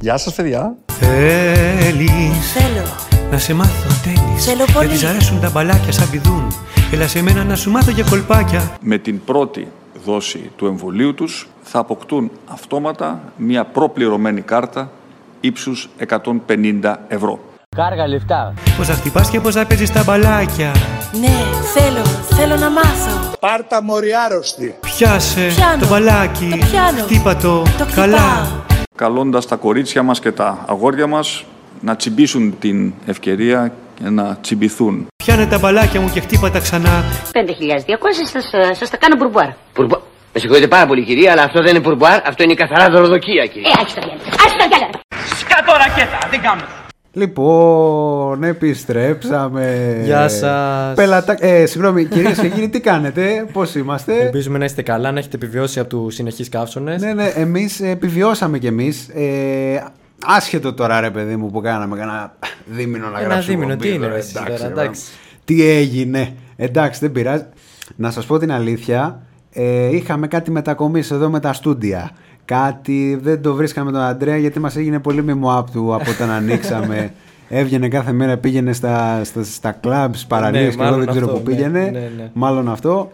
Γεια σας παιδιά. Θέλεις Θέλω. να σε μάθω τένις Θέλω πολύ. Γιατί σ' αρέσουν τα μπαλάκια σαν πηδούν Έλα σε μένα να σου μάθω για κολπάκια με την πρώτη δόση του εμβολίου τους θα αποκτούν αυτόματα μια προπληρωμένη κάρτα ύψους 150 ευρώ. Κάργα λεφτά. Πώς θα χτυπάς και πώς θα παίζεις τα μπαλάκια Ναι, θέλω. Θέλω να μάθω. Πάρτα μωρή άρρωστη. Πιάσε Πιάνω. το μπαλάκι Το πιάνω. Χτύπα το, Το χτυπάω. καλά Καλώντας τα κορίτσια μας και τα αγόρια μας να τσιμπήσουν την ευκαιρία και να τσιμπηθούν. Πιάνε τα μπαλάκια μου και χτύπα τα ξανά 5.200 σας, σας τα κάνω μπουρμπουάρ. Πουρμπο... Με συγχωρείτε πάρα πολύ κυρία, αλλά αυτό δεν είναι πουρμπουάρ, αυτό είναι καθαρά δωροδοκία κυρία. Ε, άρχισε τα διάλογα. Άρχισε τα διάλογα. Σκάτω ρακέτα, δεν κάνω. Λοιπόν, επιστρέψαμε. Γεια σας. Πελατα... Ε, συγγνώμη, κυρίες και κύριοι, τι κάνετε, πώς είμαστε; Ελπίζουμε να είστε καλά, να έχετε επιβιώσει από τους συνεχείς καύσονες. Ναι, ναι, εμείς επιβιώσαμε κι εμείς. Ε, άσχετο τώρα, ρε παιδί μου, που κάναμε κανένα δίμηνο να Ένα γράψουμε. δίμηνο, εκπομπή, τι είναι, τώρα, ρε, εσύ, τώρα, ρε, εντάξει. Τι έγινε. Εντάξει, δεν πειράζει. Να σας πω την αλήθεια. Ε, είχαμε κάτι μετακομίσει εδώ με τα στούντια. Κάτι δεν το βρίσκαμε τον Αντρέα γιατί μας έγινε πολύ μιμοάπ του από όταν ανοίξαμε. Έβγαινε κάθε μέρα, πήγαινε στα, στα, στα clubs, παραλίες και εγώ μάλλον δεν ξέρω αυτό, που ναι, πήγαινε. ναι, ναι. Μάλλον αυτό.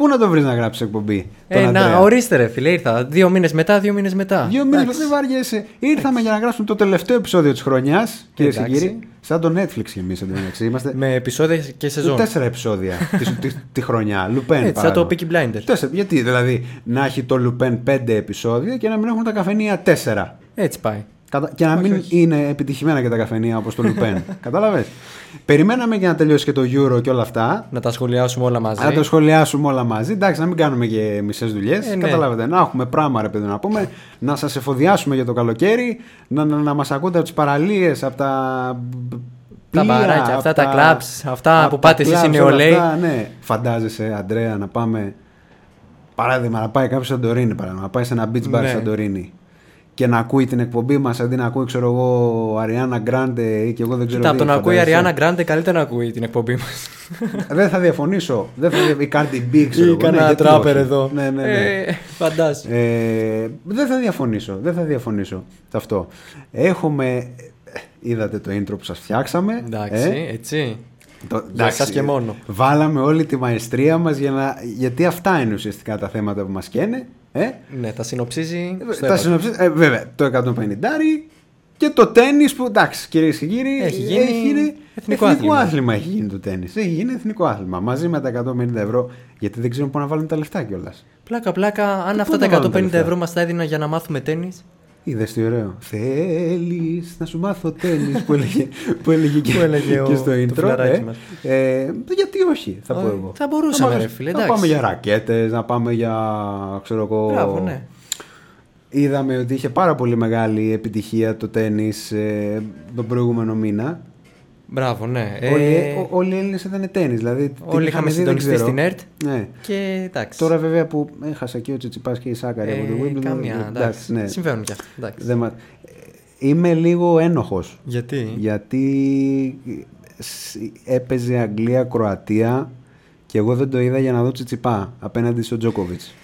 Πού να το βρεις να γράψεις εκπομπή, τον Ε, να, Αντρέα; ορίστε ρε φίλε, ήρθα. Δύο μήνες μετά, δύο μήνες μετά. Δύο μήνες Εντάξει. δεν βαριέσαι. Ήρθαμε για να γράψουμε το τελευταίο επεισόδιο της χρονιάς, κυρίε και Εντάξει. κύριοι. Σαν το Netflix κι εμεί εντωμεταξύ. Είμαστε Με επεισόδια και σεζόν. τέσσερα επεισόδια τη, τη, τη χρονιά. Λουπέν. Έτσι, σαν το Peaky Blinders. Τέσσερα. Γιατί δηλαδή να έχει το Λουπέν πέντε επεισόδια και να μην έχουν τα καφενεία τέσσερα. Έτσι πάει. Κατα- Και να μην είναι επιτυχημένα και τα καφενεία όπως το Λουπέν. Κατάλαβες; Περιμέναμε για να τελειώσει και το Euro και όλα αυτά. Να τα σχολιάσουμε όλα μαζί. Να το σχολιάσουμε όλα μαζί. Εντάξει, να μην κάνουμε και μισές δουλειές. Ε, ναι. Καταλάβετε. Να έχουμε πράγμα, ρε παιδί, να πούμε. Να σας εφοδιάσουμε για το καλοκαίρι. Να, να, να μας ακούτε από τις παραλίες, από τα. Τα πλοία, μπαράκια, από αυτά τα clubs, αυτά από που τα πάτε εσείς οι clubs, νεολαίοι. όλα αυτά, Ναι, φαντάζεσαι, Αντρέα, να πάμε. Παράδειγμα, να πάει κάποιος Σαντορίνη, παράδειγμα, να πάει σε ένα beach bar Ναι. Σαντορίνη και να ακούει την εκπομπή μας αντί να ακούει, ξέρω εγώ, Αριάννα Γκράντε ή και εγώ δεν ξέρω Κοίτα, από τι, το να ακούει η φαντάζεσαι. Αριάννα Γκράντε, καλύτερα να ακούει την εκπομπή μας. Δεν θα διαφωνήσω. Δεν θα δια... Η Cardi B, ξέρω Ή εγώ. κανένα γιατί τράπερ όχι. εδώ. Ναι, ναι, ναι. Ε, Φαντάσου. Ε, δεν θα διαφωνήσω. Δεν θα διαφωνήσω σε αυτό. Έχουμε. Είδατε το intro που σας φτιάξαμε. Εντάξει, ε; έτσι. Το, Για εσάς και μόνο. Βάλαμε όλη τη μαεστρία μας για να... γιατί αυτά είναι ουσιαστικά τα θέματα που μας καίνε. Ε; Ναι, τα συνοψίζει. στο τα έπακρο. συνοψί... ε, βέβαια, το 150 και το τέννις που εντάξει κυρίες και κύριοι Έχει γίνει εθνικό άθλημα. έχει γίνει το τέννις. Έχει γίνει εθνικό άθλημα μαζί με τα 150 ευρώ γιατί δεν ξέρουν πού να βάλουν τα λεφτά κιόλας. Πλάκα, πλάκα, αν πού αυτά να τα βάλουν τα 150 λεφτά; ευρώ μας τα έδιναν για να μάθουμε τέννη. Είδες τι ωραίο. Θέλεις να σου μάθω τέννη που έλεγε, που έλεγε και, Που έλεγε και ο- στο το intro. φιλαράκι ε. μας. Ε, γιατί όχι, θα πω Ε, εγώ. θα μπορούσαμε, Να ρε πάμε- φίλε, Να εντάξει. πάμε για ρακέτες, να πάμε για. ξέρω εγώ. Μπράβο, ναι. Είδαμε ότι είχε πάρα πολύ μεγάλη επιτυχία το τέννις ε, τον προηγούμενο μήνα. Μπράβο, ναι. όλοι, Ε, ό- όλοι οι Έλληνες ήταν τέννη. Δηλαδή, την όλοι είχαμε είχαμε δει, δεν συντονιστεί ξέρω. στην ΕΡΤ. Ναι. Και εντάξει. Τώρα βέβαια που έχασα και ο Τσιτσιπάς και η Σάκαρη από το ε, Wimbledon. Καμία, εντάξει. ναι. Συμβαίνουν κι αυτά. εντάξει. Δεν μα- ε, Είμαι λίγο ένοχος. Γιατί; Γιατί σ- έπαιζε Αγγλία-Κροατία και εγώ δεν το είδα για να δω Τσιτσιπά απέναντι στον Τζόκοβιτς.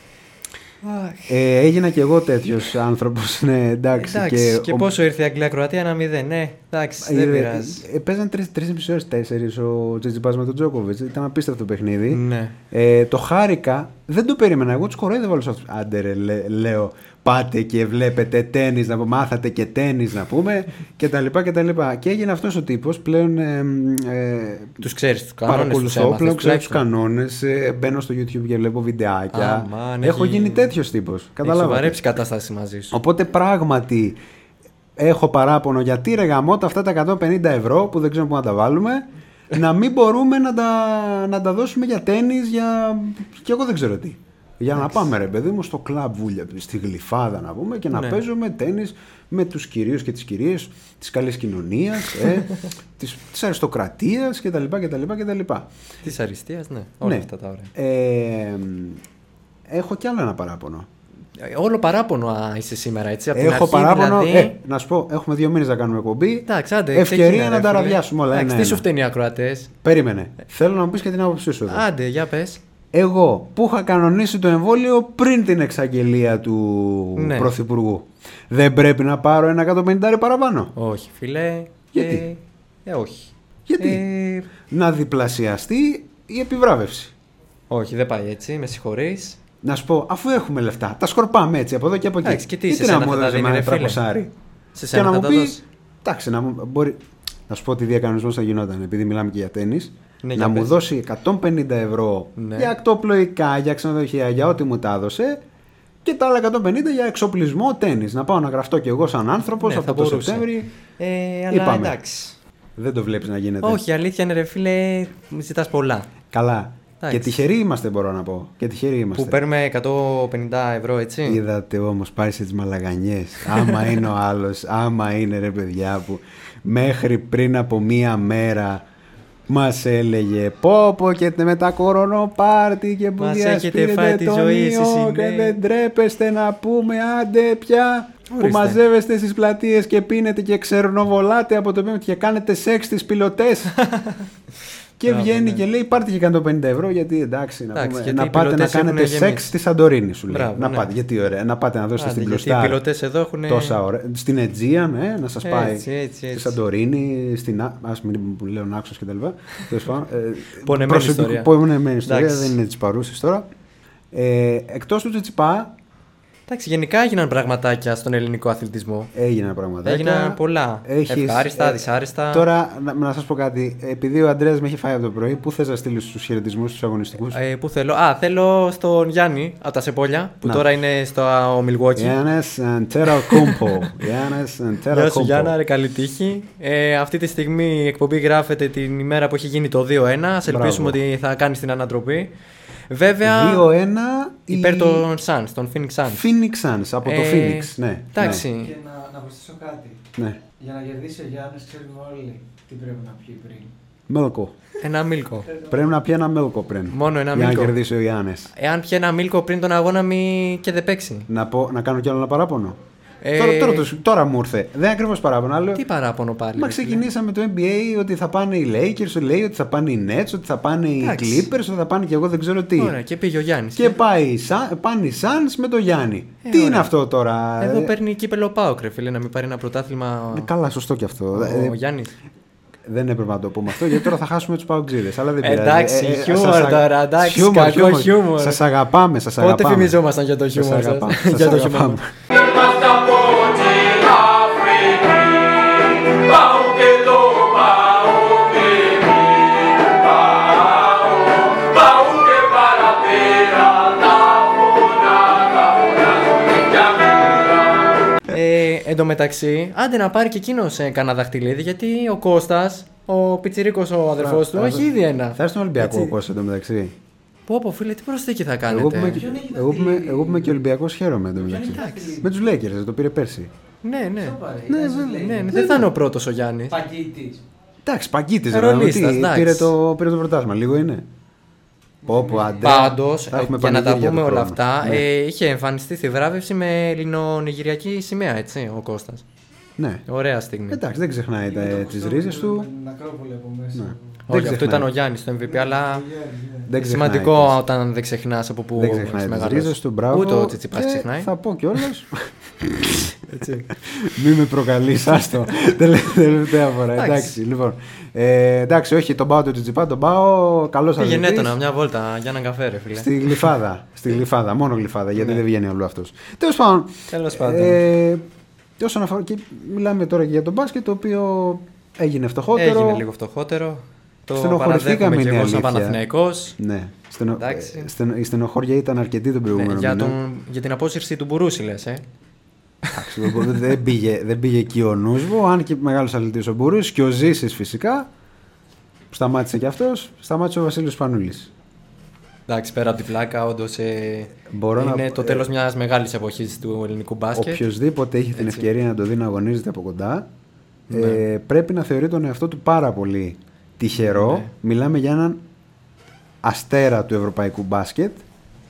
Ε, έγινα και εγώ τέτοιος άνθρωπος. Ναι, εντάξει. Εντάξει, και, ο- πόσο ήρθε η Αγγλία-Κροατία, ένα μηδέν. Ναι, εντάξει, δεν ε, πειράζει. ε, Παίζαν τρεις μισή ώρες, τέσσερις ο Τσιτσιπά με τον Τζόκοβιτς. Ήταν απίστευτο παιχνίδι. Ναι. Ε, το χάρηκα, δεν το περίμενα. Εγώ τους κοροϊδεύα όλους αυτούς. Άντε, ρε, λέ- λέω, πάτε και βλέπετε τέννη, να μάθατε και τέννη να πούμε και τα λοιπά και τα λοιπά. Και έγινε αυτός ο τύπος πλέον. Ε, ε, Τους ξέρεις τους κανόνες. Παρακολουθώ πλέον, ξέρω τους κανόνες. μπαίνω στο YouTube και βλέπω βιντεάκια. Αμάν, Έχω έχει- γίνει τέτοιος τύπος. Έχει Καταλάβατε. σοβαρέψει η κατάσταση μαζί σου. Οπότε πράγματι έχω παράπονο γιατί ρε γαμώτα αυτά τα 150 ευρώ που δεν ξέρουμε πού να τα βάλουμε να μην μπορούμε να τα, να τα δώσουμε για τέννις, για... και εγώ δεν ξέρω τι. Για να πάμε ρε παιδί μου στο κλαμπ βούλια, στη γλυφάδα να πούμε και να Ναι. παίζουμε τέννις με τους κυρίους και τις κυρίες της καλής κοινωνίας, ε, της, της αριστοκρατίας κτλ. κτλ, κτλ. Της αριστείας, ναι. Όλα Ναι. αυτά τα ωραία. Ε, έχω κι άλλο ένα παράπονο. Ε, Όλο παράπονο α, είσαι σήμερα, έτσι. Από την Έχω αρχή, παράπονο. Δηλαδή... Ε, να σου πω, έχουμε δύο μήνες να κάνουμε εκπομπή. Εντάξει, άντε, Ευκαιρία ξεκίνα, να ρε, τα φίλε. ραδιάσουμε όλα. Εντάξει, Ένα, τι ένα. σου φταίνει οι ακροατές; Περίμενε. Θέλω να μου πεις και την άποψή σου εδώ. Άντε, για πες. Εγώ που είχα κανονίσει το εμβόλιο πριν την εξαγγελία του Ναι. Πρωθυπουργού. Δεν πρέπει να πάρω ένα 150 παραπάνω. Όχι, φίλε. Γιατί; Ε, ε, όχι. Γιατί; Ε, Να διπλασιαστεί η επιβράβευση. όχι, δεν πάει έτσι. Με συγχωρείς. Να σου πω, αφού έχουμε λεφτά, τα σκορπάμε έτσι από εδώ και από εκεί. Εντάξει, και τι, σε Γιατί να σένα μου θα τα δώσει δίνει, ένα ρε φίλε; τραποσάρι. Σε Και σένα να θα μου τα πει. δώσει. Εντάξει, να, μου, μπορεί, να σου πω τι διακανονισμό θα γινόταν, επειδή μιλάμε και για τέννη. Ναι, να για μου πες. δώσει 150 ευρώ Ναι. για ακτοπλοϊκά, για ξενοδοχεία, για ό,τι μου τα έδωσε. Και τα άλλα 150 για εξοπλισμό τέννη. Να πάω να γραφτώ κι εγώ σαν άνθρωπος Ναι, θα από το μπορούσε. Σεπτέμβρη. Ε, αλλά Είπαμε. εντάξει. Δεν το βλέπεις να γίνεται. Όχι, η αλήθεια είναι ρε φίλε, ζητάς πολλά. Καλά. Εντάξει. Και τυχεροί είμαστε, μπορώ να πω. Και τυχεροί είμαστε. Που παίρνουμε 150 ευρώ, έτσι. Είδατε όμως πάει σε τις μαλαγανιές. άμα είναι ο άλλος, άμα είναι ρε παιδιά που μέχρι πριν από μία μέρα μας έλεγε πω πω και με τα κορονοπάρτι και που Μας έχετε διασπείρετε φάει τη τον ζωή ιό εσείς οι και νέοι. δεν τρέπεστε να πούμε άντε πια που Ορίστε. μαζεύεστε στις πλατείες και πίνετε και ξερνοβολάτε από το πέμπτη και κάνετε σεξ στις πιλωτές και Μπράβο, βγαίνει ναι. και λέει πάρτε και 150 ευρώ γιατί εντάξει, να, Εντάξει, πούμε, γιατί να οι πάτε να πιλωτές έχουν κάνετε γεμίσει. σεξ στη Σαντορίνη σου λέει. Μπράβο, να ναι. πάτε, γιατί ωραία, να πάτε να δώσετε Άντε, στην γιατί πλωστά. οι πιλωτές εδώ έχουν- Τόσα ωραία. Στην Αιτζία, ναι, να σας πάει Έτσι, έτσι, στη έτσι. Σαντορίνη, στην. Α ας μην λέω Νάξο κτλ. Τέλος πάντων, ε, Πονεμένη προσωπικό- ιστορία. Πονεμένη ιστορία, Εντάξει. δεν είναι της παρούσης τώρα. Ε, Εκτός του Τσιτσιπά, Εντάξει, γενικά έγιναν πραγματάκια στον ελληνικό αθλητισμό. έγιναν πράγματα. Έγιναν πολλά. Ευχάριστα, δυσάρεστα. Τώρα, να, να σας πω κάτι. Επειδή ο Αντρέα με έχει φάει από το πρωί, πού θες να στείλεις τους χαιρετισμούς τους αγωνιστικούς; Ε, πού θέλω. Α, θέλω στον Γιάννη από τα Σεπόλια που Να. τώρα είναι στο Milwaukee. Γιάννε Αντέρα Κούμπο. Γιάννε Αντέρα Γεια σου Γιάννα, ρε καλή τύχη. Ε, αυτή τη στιγμή η εκπομπή γράφεται την ημέρα που έχει γίνει το 2-1. Ας ελπίσουμε ότι θα κάνει την ανατροπή. Βέβαια, 2-1 υπέρ η των Suns, των Phoenix Suns. Phoenix Suns από το Ε, Phoenix. Ναι, Εντάξει. Και να, να προσθέσω κάτι. ναι. Για να κερδίσει ο Γιάννης, ξέρουμε όλοι τι πρέπει να πιει πριν. Μέλκο. Ένα μίλκο. Πρέπει να πιει ένα μέλκο πριν. Μόνο ένα για μίλκο. να κερδίσει ο Γιάννης. Εάν πιει ένα μίλκο πριν τον αγώνα, μη και δεν παίξει. Να, πω, να κάνω κι άλλο ένα παράπονο. Ε, Τώρα, τώρα, το- τώρα μου ήρθε. Δεν είναι ακριβώς παράπονο. αλλά λέω, Τι παράπονο πάλι. Μα ρε φίλε. ξεκινήσαμε το NBA ότι θα πάνε οι Lakers, λέει ότι θα πάνε οι Nets, ότι θα πάνε οι Εντάξει. Clippers, ότι θα πάνε και εγώ δεν ξέρω τι. Ωραία, και πήγε ο Γιάννης. Και πάει, η Sun- πάνε οι Suns με το Γιάννη. Ε, τι είναι ωραία. αυτό τώρα. Εδώ ε, παίρνει κύπελο Πάοκ, ρε φίλε, να μην πάρει ένα πρωτάθλημα. ε, Καλά, σωστό κι αυτό. Ο, Ε, ο Γιάννης. Δεν έπρεπε να το πούμε αυτό γιατί τώρα θα χάσουμε τους παουτζίδε. Αλλά δεν πειράζει. Εντάξει, χιούμορ σας αγα- τώρα, εντάξει, χιούμορ, κακό χιούμορ. χιούμορ. Σας αγαπάμε, σας Πότε αγαπάμε. φημιζόμασταν για το Σας χιούμορ σας; αγαπάμε, σας Για το αγαπάμε. χιούμορ. Εν τω μεταξύ, άντε να πάρει και εκείνος κανένα δαχτυλίδι, γιατί ο Κώστας, ο Πιτσυρίκο ο αδερφός του, έχει ήδη ένα. Θα έρθει στον Ολυμπιακό Έτσι. ο Κώστας εντωμεταξύ. Πω, πω, φίλε, τι προσθήκη θα Εγώ που, είμαι, κάνετε. εγώ, που είμαι, εγώ που είμαι και Ολυμπιακός χαίρομαι εντωμεταξύ. Με τους Lakers, το πήρε πέρσι. Ναι, ναι. Ναι, Ναι, ναι, δεν θα είναι ο πρώτος ο Γιάννης. Παγκίτη. Εντάξει, παγκίτη. Ρολίστας, εντάξει. Πήρε το, πήρε το πρωτάθλημα, λίγο είναι. Πω, πω, αντέ. Πάντως, Θα έχουμε για να τα πανηγύρια πούμε του όλα χρόνου. αυτά, Ναι. ε, είχε εμφανιστεί στη βράβευση με ελληνονιγηριακή σημαία, έτσι, ο Κώστας. Ναι. Ωραία στιγμή. Εντάξει, δεν ξεχνάει τις ρίζες του. Την Ακρόπολη από μέσα. Ναι. Που- Δεν Όχι, αυτό ξεχνάει. ήταν ο Γιάννης στο MVP, αλλά Δεν ξεχνάει σημαντικό τις- όταν δεν ξεχνάς από πού Δεν έχεις ξεχνάει τις μεγαλώσει. ρίζες του, μπράβο. Ούτε ο Τσιτσιπάς Και ξεχνάει. Θα πω κιόλας. Μην με προκαλείς, άστο. Τελε- Τελευταία φορά. Εντάξει. Εντάξει, λοιπόν. Ε, εντάξει, όχι, τον πάω τον Τσιτσιπά, τον πάω. Καλό Πήγαινε αθλητής. έτονα μια βόλτα για έναν καφέ, ρε φίλε. Στη γλυφάδα. Στη γλυφάδα, μόνο γλυφάδα, γιατί Ναι. δεν βγαίνει αλλού αυτός. Τέλος πάντων. Τέλος πάντων. Ε, όσον αφορά. Και μιλάμε τώρα και για τον μπάσκετ, το οποίο έγινε φτωχότερο. Έγινε λίγο φτωχότερο. Το Στενοχωρηθήκαμε, παραδέχομαι και είναι εγώ σαν αλήθεια. Παναθηναϊκός. Ναι. Στενο... Εντάξει. ε, στενο- Η στενοχώρια ήταν αρκετή τον προηγούμενο Ναι, για, μήνα. τον, για την απόσυρση του Μπουρούση, λες, ε. Εντάξει, δεν- δεν, πήγε, δεν πήγε εκεί ο νους μου, αν και μεγάλος αθλητής ο Μπουρούς και ο Ζήσης φυσικά. Που σταμάτησε κι αυτός, σταμάτησε ο Βασίλειος Πανούλης. Εντάξει, πέρα από την πλάκα, όντως ε, Μπορώ να- είναι το τέλος μιας μεγάλης εποχής του ελληνικού μπάσκετ. Οποιοδήποτε έχει την Έτσι. ευκαιρία να το δει να αγωνίζεται από κοντά, Ναι. ε, πρέπει να θεωρεί τον εαυτό του πάρα πολύ τυχερό. Ναι. Μιλάμε για έναν αστέρα του ευρωπαϊκού μπάσκετ.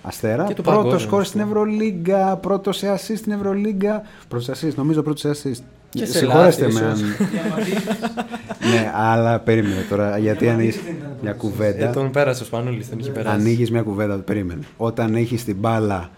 Αστέρα. Και του πρώτος παγκόσμιου, σκορ ας στην πούμε. Ευρωλίγκα, πρώτος σε assist στην Ευρωλίγκα. Πρώτος σε assist, νομίζω πρώτος σε assist. Και σε Συγχωρέστε λάθη, με αν. ίσως. ναι, αλλά περίμενε τώρα. Γιατί ανοίγεις μια Ε, κουβέντα. τον πέρασε ο Σπανούλης, τον είχε περάσει. Ανοίγεις μια κουβέντα, περίμενε. Όταν έχεις την μπάλα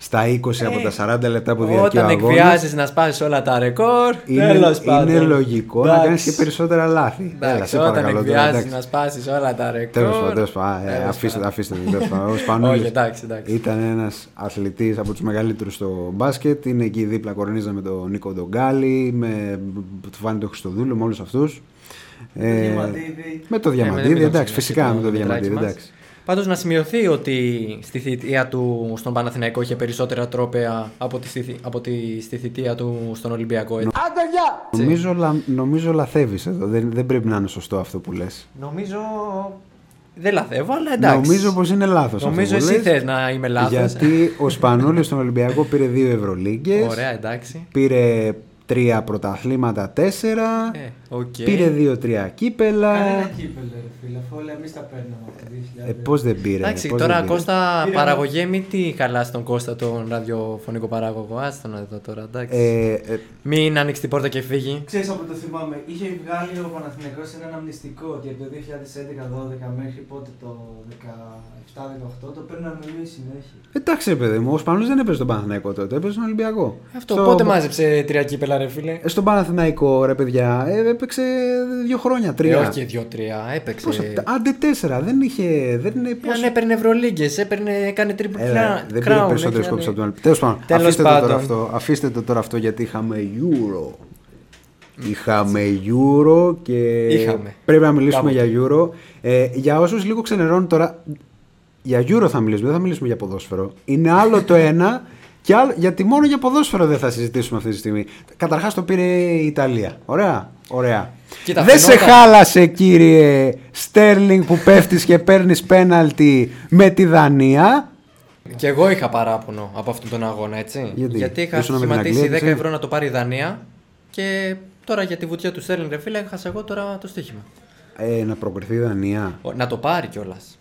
στα 20 από τα 40 λεπτά που διαρκεί ο Όταν αγώνας, εκβιάζεις να σπάσεις όλα τα ρεκόρ. είναι, τέλος πάντων. είναι λογικό να Εντάξει. κάνεις και περισσότερα λάθη. Έλα, Εντάξει, σε όταν παρακαλώ τώρα, εκβιάζεις εντάξει. να σπάσεις όλα τα ρεκόρ. Τέλος πάντων, τέλος πάντων. Ε, Τέλος αφήστε, πάντων. αφήστε το. τέλος πάντων. Ο Σπανούλης Όχι, εντάξει, εντάξει. Ήταν ένας αθλητής από τους μεγαλύτερους στο μπάσκετ. Είναι εκεί δίπλα, κορνίζα με τον Νίκο Ντογκάλη, με το Βάνη τον Χριστοδούλου, με όλους αυτούς. Ε, Διαμαντίδη. με το Ε, Διαμαντίδη, μην το εντάξει, ξεχνάς φυσικά και με το Δημητράκη Διαμαντίδη, μας. εντάξει. Πάντως να σημειωθεί ότι στη θητεία του στον Παναθηναϊκό είχε περισσότερα τρόπαια από τη, στη, από τη στη θητεία του στον Ολυμπιακό. έτσι. Νομίζω, λα, νομίζω λαθεύεις εδώ. Δεν, δεν πρέπει να είναι σωστό αυτό που λες. Νομίζω. Δεν λαθεύω, αλλά εντάξει. Νομίζω πως είναι λάθος Νομίζω αυτό που εσύ λες, θες να είμαι λάθος. Γιατί ο Σπανούλης στον Ολυμπιακό πήρε δύο Ευρωλίγκες. Ωραία, εντάξει. Πήρε τρία πρωταθλήματα, τέσσερα. Ε, οκ. Πήρε δύο-τρία κύπελλα. Κανένα κύπελλο, ρε φίλε, αφού όλα εμείς τα παίρναμε από το 2000. Ε, πώς δεν πήρε. Εντάξει, πώς τώρα δεν πήρε. Κώστα Πήρε- παραγωγέ, μην τι χαλάς τον Κώστα τον ραδιοφωνικό παραγωγό. Άστο να δω τώρα, εντάξει. Ε, ε, Μην ανοίξει την πόρτα και φύγει. Ξέρεις από το θυμάμαι, είχε βγάλει ο Παναθηναϊκός ένα αμνηστικό ότι από το 2011-12 μέχρι πότε το 17-18 το παίρναμε εμείς συνέχεια. εντάξει, ρε παιδί μου, ο Σπανούλης δεν έπαιζε στον Παναθηναϊκό τότε, έπαιζε στον Ολυμπιακό. Αυτό Στο- πότε μάζεψε τρία κύπελα, ρε φίλε. Ε, Στον Παναθηναϊκό, ρε παιδιά, ε, έπαιξε δύο χρόνια, Ε, τρία. όχι και δύο-τρία, έπαιξε. Πώς, άντε τέσσερα, δεν είχε. Δεν είναι, Ε, πώς... Αν έπαιρνε Ευρωλίγκες, έπαιρνε, έκανε triple Έλα, crown. δεν πήρε crown, περισσότερες έκανε- κόπε από τον Αλ- Τέλος πάντων, Τέλος αφήστε, Το πάντων. τώρα αυτό, αφήστε το τώρα αυτό γιατί είχαμε Euro. Είχαμε Euro και Είχαμε. πρέπει να μιλήσουμε Κάποτε. για Euro. Ε, για όσους λίγο ξενερώνουν τώρα, για Euro θα μιλήσουμε, δεν θα μιλήσουμε για ποδόσφαιρο. Είναι άλλο το ένα και άλλο, γιατί μόνο για ποδόσφαιρο δεν θα συζητήσουμε αυτή τη στιγμή. Καταρχάς το πήρε η Ιταλία. Ωραία. Ωραία. Κοίτα, δεν σε φαινόταν- χάλασε κύριε Στέρλινγκ που πέφτεις και παίρνεις πέναλτι με τη Δανία. Και εγώ είχα παράπονο από αυτόν τον αγώνα, έτσι. Γιατί; είχα Ήσουν με την σχηματίσει Αγγλία, 10 έτσι. ευρώ να το πάρει η Δανία και τώρα για τη βουτιά του Στέρλινγκ, ρε φίλε, έχασα εγώ τώρα το στοίχημα. Ε, να προκριθεί η Δανία. Ο- Να το πάρει κιόλας.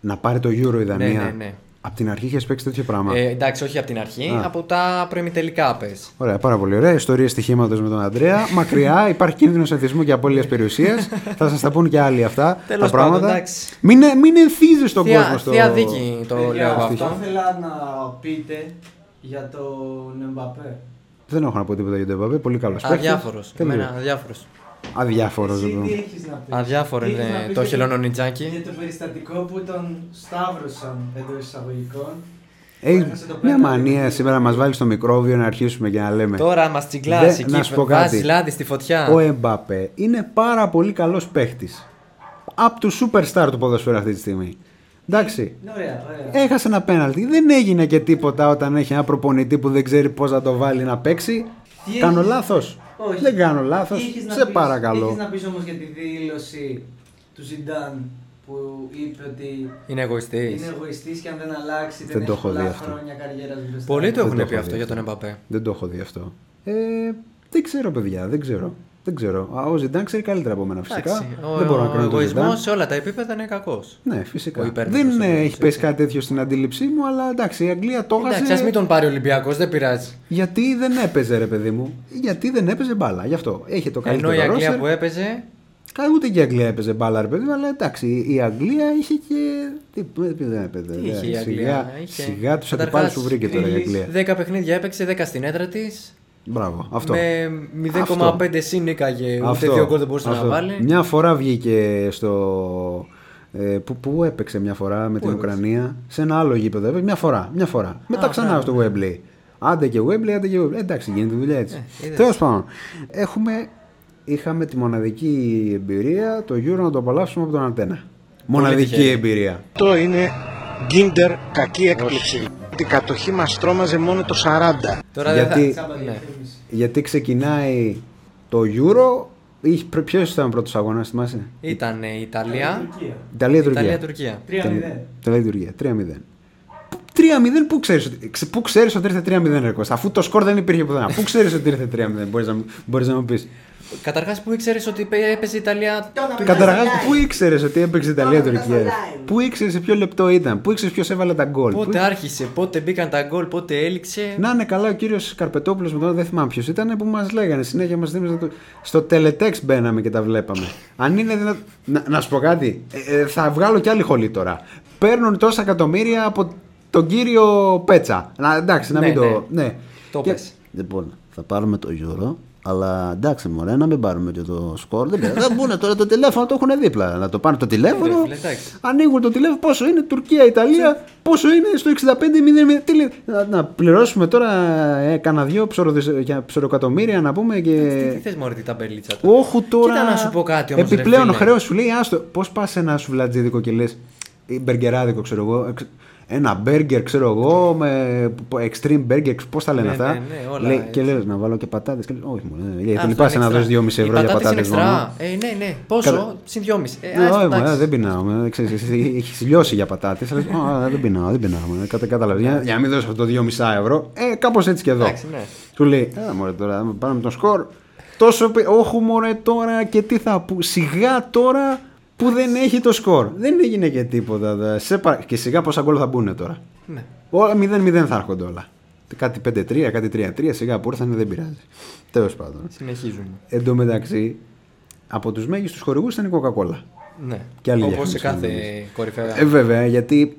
Να πάρει το Euro η Δανία. ναι, ναι. Από την αρχή είχες παίξει τέτοιο πράγμα. Ε, εντάξει, όχι από την αρχή, Α. από τα προημιτελικά πες. Ωραία, πάρα πολύ ωραία. Ιστορία στοιχήματος με τον Αντρέα. Μακριά, υπάρχει κίνδυνος εθισμού και απώλειας περιουσίας. θα σας τα πούν και άλλοι αυτά Τέλος τα πράγματα. πάντων, εντάξει. μην, μην ενθύζεις τον κόσμο Θεία, στο. θεία δίκη το Παιδιά, λέω εγώ θα αυτό. ήθελα να πείτε για τον Εμπαπέ. Δεν έχω να πω τίποτα για τον Εμπαπέ. Πολύ καλός παίκτης. Αδιάφορο. Εμένα αδιάφορο. Αδιάφορο. Εσύ τι έχεις να πεις; Αδιάφορο Τι έχεις είναι να πεις το για- χελωνονιτζάκι. Για το περιστατικό που τον σταύρωσαν εντό εισαγωγικών. Έχει Έχασε το μια πέναλτι. μανία σήμερα να μας βάλει στο μικρόβιο να αρχίσουμε και να λέμε. Τώρα μας τσιγκλά Δεν- εκεί, να σου πω κάτι. βάζει λάδι στη φωτιά. Ο Εμπαπέ είναι πάρα πολύ καλός παίχτης. Από του superstar του ποδοσφαίρου αυτή τη στιγμή. Εντάξει. Ναι, ωραία, ωραία. Έχασε ένα πέναλτι. Δεν έγινε και τίποτα όταν έχει ένα προπονητή που δεν ξέρει πώς να το βάλει να παίξει. Τι Κάνω έχεις- λάθος. Όχι. Δεν κάνω λάθος. Τι έχεις να Σε πεις- παρακαλώ. Τι έχεις να πεις όμως για τη δήλωση του Ζιντάν που είπε ότι Είναι εγωιστής. είναι εγωιστής και αν δεν αλλάξει δεν, Δεν το έχει έχω δει πολλά αυτό. χρόνια καριέρας μπροστά. Πολλοί το Δεν έχουν το πει έχω αυτό δει για τον αυτό. Εμπαπέ. Δεν το έχω δει αυτό. Ε, δεν ξέρω, παιδιά. Δεν ξέρω. Δεν ξέρω. Α, Ο Ζιντάν ξέρει καλύτερα από μένα φυσικά. Εντάξει, ο, δεν μπορώ να ο κρίνω τον εγωισμός Ζιντάν. σε όλα τα επίπεδα είναι κακός. Ναι, Ο φυσικά. υπέρμετρος Δεν ε, εγωισμός, έχει έτσι. πέσει κάτι τέτοιο στην αντίληψή μου, αλλά εντάξει, η Αγγλία το Εντάξει, ας έχασε. μην τον πάρει ο Ολυμπιακός, δεν πειράζει. Γιατί δεν έπαιζε, ρε παιδί μου. Γιατί δεν έπαιζε μπάλα. Γι' αυτό. Έχει το καλύτερο Ενώ η Αγγλία roster. που έπαιζε. Κα- Ούτε και η Αγγλία έπαιζε μπάλα, ρε παιδί μου, αλλά εντάξει, η Αγγλία είχε και. Τι, τι δεν έπαιζε. Τι είχε ρε. η Αγγλία, Σιγά, είχε- σιγά τους Καταρχάς, αντιπάλους σου βρήκε τώρα η Γκρίλις, Αγγλία. 10 παιχνίδια έπαιξε, 10 στην έδρα της. Μπράβο, αυτό. Με 0,5 συν νίκαγε. Ούτε Αυτό, δύο γκολ δεν μπορούσε αυτό. να βάλει. Μια φορά βγήκε στο. Ε, που, που έπαιξε μια φορά με την έπαιξε; Ουκρανία. Σε ένα άλλο γήπεδο. έπαιξε Μια φορά. Μια φορά. Μετά Α, ξανά μπράβο. στο Wembley. Άντε και Wembley, άντε και Wembley. Ε, εντάξει, γίνεται δουλειά έτσι. Ε, είδες. Τέλος πάντων. Έχουμε, είχαμε τη μοναδική εμπειρία το Euro να το απολαύσουμε από τον Αντένα. Μοναδική τυχεροί. εμπειρία. Αυτό είναι γκίντερ κακή έκπληξη. Την κατοχή μας τρόμαζε μόνο το 40. Τώρα Γιατί- δεν Τσάμπα θα. Ναι. Διαφήμιση. Γιατί ξεκινάει το Euro. Ποιος ήταν ο πρώτος αγώνας, θυμάσαι; Ήταν η Ιταλία. Τουρκία. Ιταλία-Τουρκία. Ιταλία-Τουρκία. 3-0. Ιταλία-Τουρκία. 3-0. 3-0, πού ξέρεις ότι, ξε- πού ξέρεις ότι ήρθε 3-0, ρε Κώστα, αφού το σκορ δεν υπήρχε πουθενά. πού ξέρεις ότι ήρθε 3-0, μπορείς να, μου- μπορείς να μου πεις. Καταρχάς που ήξερες ότι πέ- έπαιζε η Ιταλία. Καταρχάς, πού ήξερες ότι έπαιξε Ιταλία-Τουρκία. Πού ήξερες σε ποιο λεπτό ήταν, πού ήξερες ποιος έβαλε τα γκολ; Πότε πού- άρχισε, πότε μπήκαν τα γκολ, πότε έληξε. Να είναι καλά ο κύριος Καρπετόπουλος με τον δεν θυμάμαι ποιος ήταν που μας λέγανε συνέχεια μας δίνανε το... Στο τελετέξ μπαίναμε και τα βλέπαμε. Αν είναι δυνατό. Να, να σου πω κάτι, ε, ε, θα βγάλω κι άλλη χολή τώρα. Παίρνουν τόσα εκατομμύρια από τον κύριο Πέτσα. Να, εντάξει, να Ναι, μην ναι. το. Ναι. Το Και- πες. Λοιπόν, θα πάρουμε το Euro, αλλά εντάξει μωρέ, να μην πάρουμε και το σκορ. Δεν πειράζει. Θα μπουν τώρα το τηλέφωνο, το έχουν δίπλα. Να το πάρουν το τηλέφωνο. Ναι, ρε φίλε, εντάξει. ανοίγουν το τηλέφωνο. Πόσο είναι Τουρκία, Ιταλία, πόσο είναι στο 65-0. Τι λέει, να, να πληρώσουμε τώρα ε, κανένα δυο ψωροδες- για ψωροκατομμύρια να πούμε Τι, τι και. θες μωρέ την ταμπελίτσα του. Όχου τώρα. Κοίτα να σου πω κάτι όμως, ρε Επιπλέον φίλε. χρέος σου λέει, άστο. Πώς πας σε ένα σουβλατζίδικο και λες. Μπεργκεράδικο, ξέρω εγώ. εξ- Ένα μπέργκερ, ξέρω εγώ, με extreme burger, πώς τα λένε Ναι, αυτά. ναι, ναι, όλα Λέει- έτσι. και λες να βάλω και πατάτες. Και λέει, όχι, μου λέει. Α, Δεν αυτό λυπάσαι είναι να εξτρά. δώσεις 2,5 ευρώ Οι για πατάτες πατάτες είναι μόνο. εξτρά. Ε, ναι, ναι. Πόσο, Κατα- συν 2,5. Ε, Ναι, άστα, όχι, μωρέ, εντάξει. δεν πεινάω. με, ξέρεις, εσύ Έχεις λιώσει για πατάτες. Δεν πεινάω, δεν πεινάω. μωρέ, Κατα, κατάλαβες. Για, για να μην δώσω αυτό το 2,5 ευρώ. Ε, κάπως έτσι και εδώ. Εντάξει, ναι. Σου λέει, Έλα μωρέ τώρα, πάμε με τον σκορ. Τόσο, πι- όχου μωρέ τώρα και τι θα πού. Σιγά τώρα που δεν έχει το σκορ. Δεν έγινε και τίποτα. δε. Σε πα- Και σιγά πόσα γκολ θα μπουν τώρα. Ναι. Όλα 0-0 θα έρχονται όλα. Κάτι 5-3, κάτι 3-3, σιγά που ήρθαν δεν πειράζει. Τέλος πάντων. Συνεχίζουν. Εν τω μεταξύ, από τους μέγιστους χορηγούς ήταν η Coca-Cola. Ναι. Και άλλη Όπως σε διαφήμιση, κάθε νομίζω. κορυφαία Ε, βέβαια, γιατί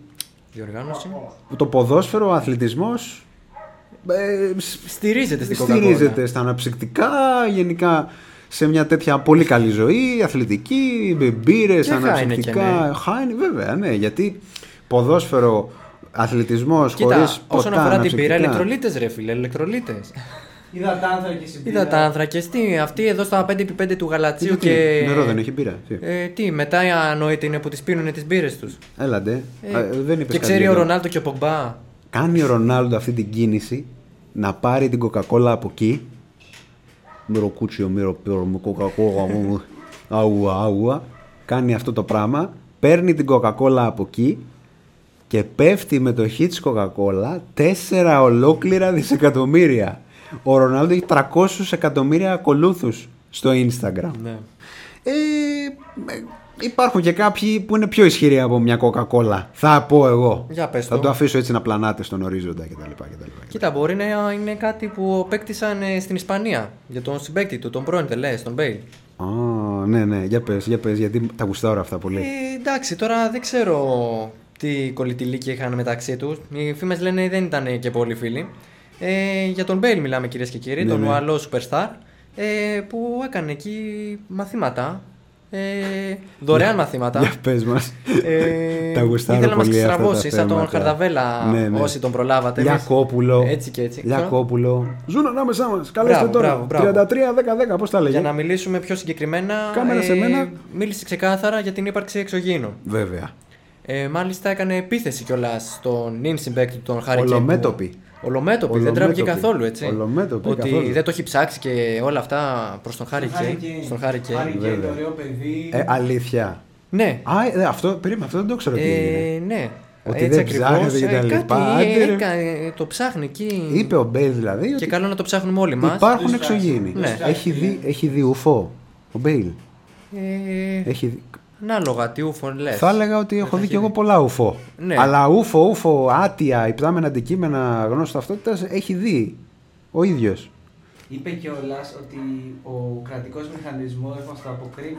διοργάνωση. το ποδόσφαιρο, ο αθλητισμός. Ε, Στηρίζεται στην στηρίζεται στα αναψυκτικά, γενικά σε μια τέτοια πολύ καλή ζωή, αθλητική, μπύρες, Και αναψυκτικά. Heineken, ναι. Χάιν, βέβαια, ναι, γιατί ποδόσφαιρο, αθλητισμός, χωρίς Κοίτα, όσον ποτά αφορά την αναψυκτικά. πύρα, ηλεκτρολίτες ρε φίλε, ηλεκτρολίτες. Υδατάνθρακες η πύρα. Υδατάνθρακες, τι, αυτή εδώ στα 5x5 του γαλατσίου Γιατί, και... Νερό δεν έχει μπύρα. Τι. Ε, τι, μετά οι ανόητοι είναι που τις πίνουν τις μπύρες τους. Έλαντε. Ε, Α, δεν είπες και κάτι ξέρει για ο το- Ρονάλτο και ο Πογκμπά. Κάνει ο Ρονάλντο αυτή την κίνηση να πάρει την Coca-Cola από εκεί. Μυροκούτσιο, μυροπύρο, μου Coca-Cola, μου. Αούα, αούα. Κάνει αυτό το πράγμα. Παίρνει την Coca-Cola από εκεί και πέφτει η μετοχή της Coca-Cola 4 ολόκληρα δισεκατομμύρια. Ο Ρονάλντο έχει 300 εκατομμύρια ακολούθους στο Instagram. Ναι. Ε, ε, υπάρχουν και κάποιοι που είναι πιο ισχυροί από μια Coca-Cola. Θα πω εγώ. Για πες Θα το. το αφήσω έτσι να πλανάται στον ορίζοντα κτλ. κτλ. Κοίτα, μπορεί να είναι κάτι που παίκτησαν ε, στην Ισπανία για τον συμπαίκτη του, τον πρώην τελέ, τον Μπέιλ. Α, ναι, ναι, για πες, για πες, γιατί τα γουστάρω αυτά πολύ. Ε, εντάξει, τώρα δεν ξέρω τι κολλητιλίκι είχαν μεταξύ τους. Οι φήμες λένε δεν ήταν και πολύ φίλοι. Ε, για τον Μπέιλ μιλάμε κυρίες και κύριοι, Ναι, τον ναι. Ουαλό superstar, ε, που έκανε εκεί μαθήματα. Ε, δωρεάν μαθήματα. Για πες μας. Ε, τα γουστάρω ήθελε να μας πολύ αυτά τα ξεστραβώσει σαν τον θέματα. Χαρδαβέλα Ναι, ναι. όσοι τον προλάβατε. Εμείς- Λιακόπουλο. Έτσι και έτσι. Λιακόπουλο. Ζουν ανάμεσά μας. Καλέστε Μπράβο, τώρα. μπράβο, μπράβο. 33-10-10, πώς τα λέγε; Για να μιλήσουμε πιο συγκεκριμένα, Κάμερα σε μένα. μίλησε ξεκάθαρα για την ύπαρξη εξωγήινων. Βέβαια. Ε, μάλιστα έκανε επίθεση κιόλας στον νυν συμπέκτη του, τον Χάρη Ολομέτωπη. Ολομέτωπη, δεν Ολομέτωπη. τράβηκε καθόλου έτσι. Ολομέτωπη, Ότι καθόλου. δεν το έχει ψάξει και όλα αυτά προς τον Χάρη Χάρη Κέιν. Κέιν. Στον Χάρη Κέιν. Χάρη Κέιν, Βέβαια. το ωραίο παιδί. Ε, αλήθεια. Ναι. Α, ε, αυτό, περίμενα, αυτό δεν το ξέρω τι έγινε. Ε, ναι. Ότι Έτσι δεν ακριβώς. ψάχνεται και τα Ε, λοιπά. Κάτι Άντε, ρε. έκα- ε, το ψάχνει εκεί. Είπε ο Μπέιλ δηλαδή. Και ότι καλό να το ψάχνουμε όλοι μας. Υπάρχουν Τους εξωγήινοι. ψάχνει. Ναι. Έχει δει, έχει δει ουφό. Ο Μπέιλ; Ε, Έχει δει. Ανάλογα τι ούφο λες. Θα έλεγα ότι έχω θα δει έχει και εγώ δει. πολλά ουφό. Ναι. Αλλά ουφό, ουφό, άτια, υπτάμενα αντικείμενα γνώση ταυτότητας έχει δει ο ίδιος. Είπε κιόλα ότι ο κρατικός μηχανισμός μας το αποκρύπτει.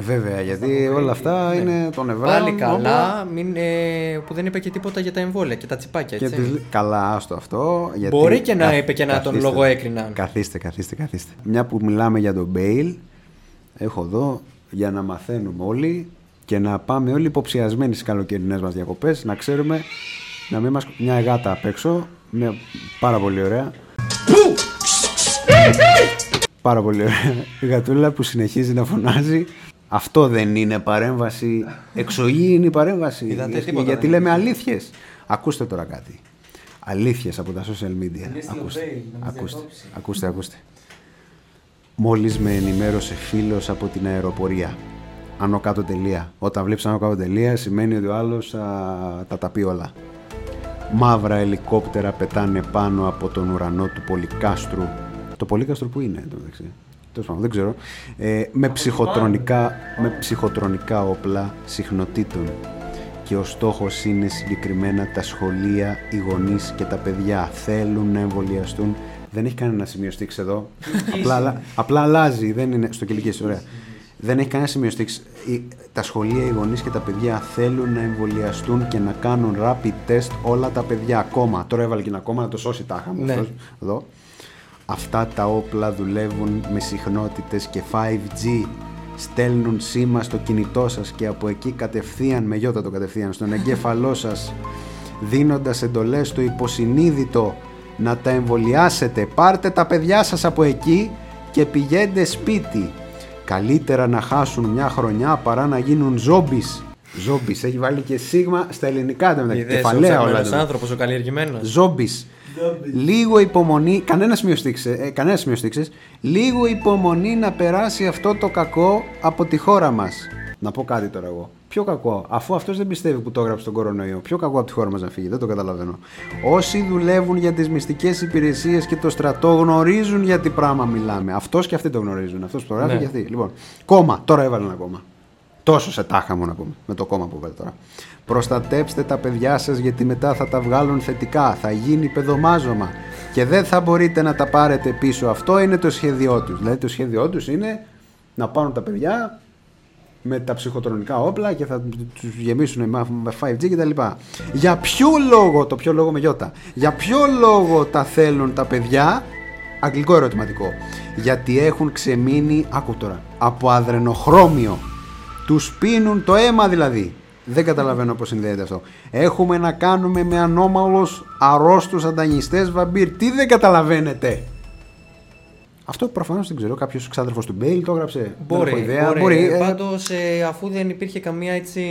Βέβαια, γιατί αποκρίνει, όλα αυτά ναι. είναι των Εβραίων. Πάλι καλά μην, ε, που δεν είπε και τίποτα για τα εμβόλια και τα τσιπάκια. Και Έτσι. τις... λέ- Καλά, άστο αυτό. Γιατί... Μπορεί και να Καθ- είπε και να τον καθίστε. λογοέκριναν. Καθίστε, καθίστε, καθίστε. Μια που μιλάμε για τον Μπέιλ, έχω εδώ για να μαθαίνουμε όλοι και να πάμε όλοι υποψιασμένοι στις καλοκαιρινές μας διακοπές, να ξέρουμε να μην μας... Μια γάτα απ' έξω, μια πάρα πολύ ωραία. Πάρα πολύ ωραία. Η γατούλα που συνεχίζει να φωνάζει. Αυτό δεν είναι παρέμβαση. Εξωγήινη η παρέμβαση. Είδατε, Γιατί- τίποτα Γιατί δεν λέμε αλήθειες. Ακούστε τώρα κάτι. Αλήθειες από τα social media. Είναι στην Ακούστε, Οβέη, να μας ακούστε, διακόψει. ακούστε, ακούστε. Μόλις με ενημέρωσε φίλος από την αεροπορία. Άνω κάτω τελεία. Όταν βλέπεις άνω κάτω τελεία σημαίνει ότι ο άλλος α, τα τα πει όλα. Μαύρα ελικόπτερα πετάνε πάνω από τον ουρανό του Πολυκάστρου. Το Πολύκαστρο που είναι, το μεταξύ. Τέλος πάντων, δεν ξέρω. Ε, με, ψυχοτρονικά, με ψυχοτρονικά όπλα συχνοτήτων. Και ο στόχος είναι συγκεκριμένα τα σχολεία, οι γονείς και τα παιδιά. Θέλουν να εμβολιαστούν. Δεν έχει κανένα σημείο στήξη εδώ. απλά, αλλα- απλά αλλάζει. Δεν είναι στο κυλικής, ωραία. Δεν έχει κανένα σημείο στήξη. Οι- Τα σχολεία, οι γονείς και τα παιδιά θέλουν να εμβολιαστούν και να κάνουν rapid test όλα τα παιδιά ακόμα. Τώρα έβαλε και ένα ακόμα να το σώσει τάχα μου. Ναι. αυτός, Εδώ. Αυτά τα όπλα δουλεύουν με συχνότητες και 5G. Στέλνουν σήμα στο κινητό σας και από εκεί κατευθείαν, με γιώτα το κατευθείαν, στον εγκέφαλό σας, δίνοντας εντολές στο υποσυνείδητο να τα εμβολιάσετε. Πάρτε τα παιδιά σας από εκεί και πηγαίνετε σπίτι. Καλύτερα να χάσουν μια χρονιά παρά να γίνουν ζόμπις. Ζόμπις, έχει βάλει και σίγμα στα ελληνικά τα μεταξύ. Είδες ο Κεφαλαία όλα. ψαγμένος τα- άνθρωπος, ο καλλιεργημένος. Ζόμπις. Λίγο υπομονή, κανένας σημείο στήξης, ε, κανένας σημείο στήξης. Λίγο υπομονή να περάσει αυτό το κακό από τη χώρα μας. Να πω κάτι τώρα εγώ. Ποιο κακό, αφού αυτός δεν πιστεύει που το έγραψε τον κορονοϊό, ποιο κακό από τη χώρα μας να φύγει, δεν το καταλαβαίνω. Όσοι δουλεύουν για τις μυστικές υπηρεσίες και το στρατό γνωρίζουν για τι πράγμα μιλάμε. Αυτός και αυτοί το γνωρίζουν. Αυτός που το γράφει Ναι. και αυτοί. Λοιπόν, κόμμα, τώρα έβαλε ένα κόμμα. Τόσο σε τάχα μου να πούμε, με το κόμμα που βάλε τώρα. Προστατέψτε τα παιδιά σας γιατί μετά θα τα βγάλουν θετικά, θα γίνει παιδομάζωμα και δεν θα μπορείτε να τα πάρετε πίσω. Αυτό είναι το σχέδιό τους. Δηλαδή το σχέδιό τους είναι να πάρουν τα παιδιά με τα ψυχοτρονικά όπλα και θα τους γεμίσουν με με 5G κτλ. Για ποιο λόγο, το ποιο λόγο με γιώτα, για ποιο λόγο τα θέλουν τα παιδιά, αγγλικό ερωτηματικό, γιατί έχουν ξεμείνει, άκου τώρα, από αδρενοχρώμιο. Τους πίνουν το αίμα δηλαδή. Δεν καταλαβαίνω πώς συνδέεται αυτό. Έχουμε να κάνουμε με ανώμαλους αρρώστους ανταγνιστές βαμπύρ. Τι δεν καταλαβαίνετε; Αυτό προφανώς δεν ξέρω. Κάποιος ξάδερφος του Μπέιλ το έγραψε. Δεν Μπορεί, έχω ιδέα. μπορεί. Μπορεί, Ε, ε, Πάντως, ε, αφού δεν υπήρχε καμία έτσι,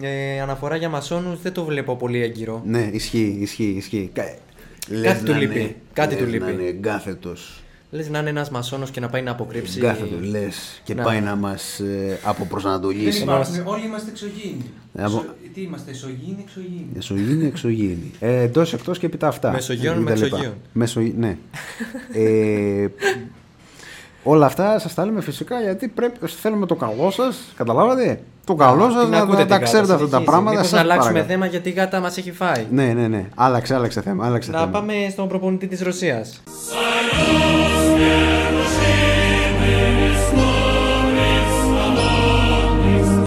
ε, αναφορά για μασόνους, δεν το βλέπω πολύ έγκυρο. Ναι, ισχύει, ισχύει, ισχύει. Κα- λες Κάτι του να λείπει. είναι- Κάτι λες του λείπει. Να είναι εγκάθετος. Λες να είναι ένας μασόνος και να πάει να αποκρύψει... Εγκάθετος, λες. Και Να. πάει να μας ε, αποπροσανατολίσει. Δεν υπάρχουν, όλοι είμαστε εξωγήινοι. Ε, από- Σο- Τι είμαστε, εσωγήινοι, εξωγήινοι. Εσωγήινη, εξωγήινη. Ε, Εντός, εκτός και επί τα αυτά. Μεσογείων, Και τα λοιπά. μεξογείων. Μεσογει- ναι. ε, όλα αυτά σας τα λέμε φυσικά γιατί πρέπει, θέλουμε το καλό σας. Καταλάβατε; Το καλό σας Την να, ακούτε να την τα γάτα, ξέρετε αυτά τα συνεχίζει. πράγματα. Μήπως σας να αλλάξουμε παρακαλώ. θέμα γιατί η γάτα μας έχει φάει; Ναι, ναι, ναι. Άλλαξε, άλλαξε θέμα. Άλλαξε Να θέμα. πάμε στον προπονητή της Ρωσίας.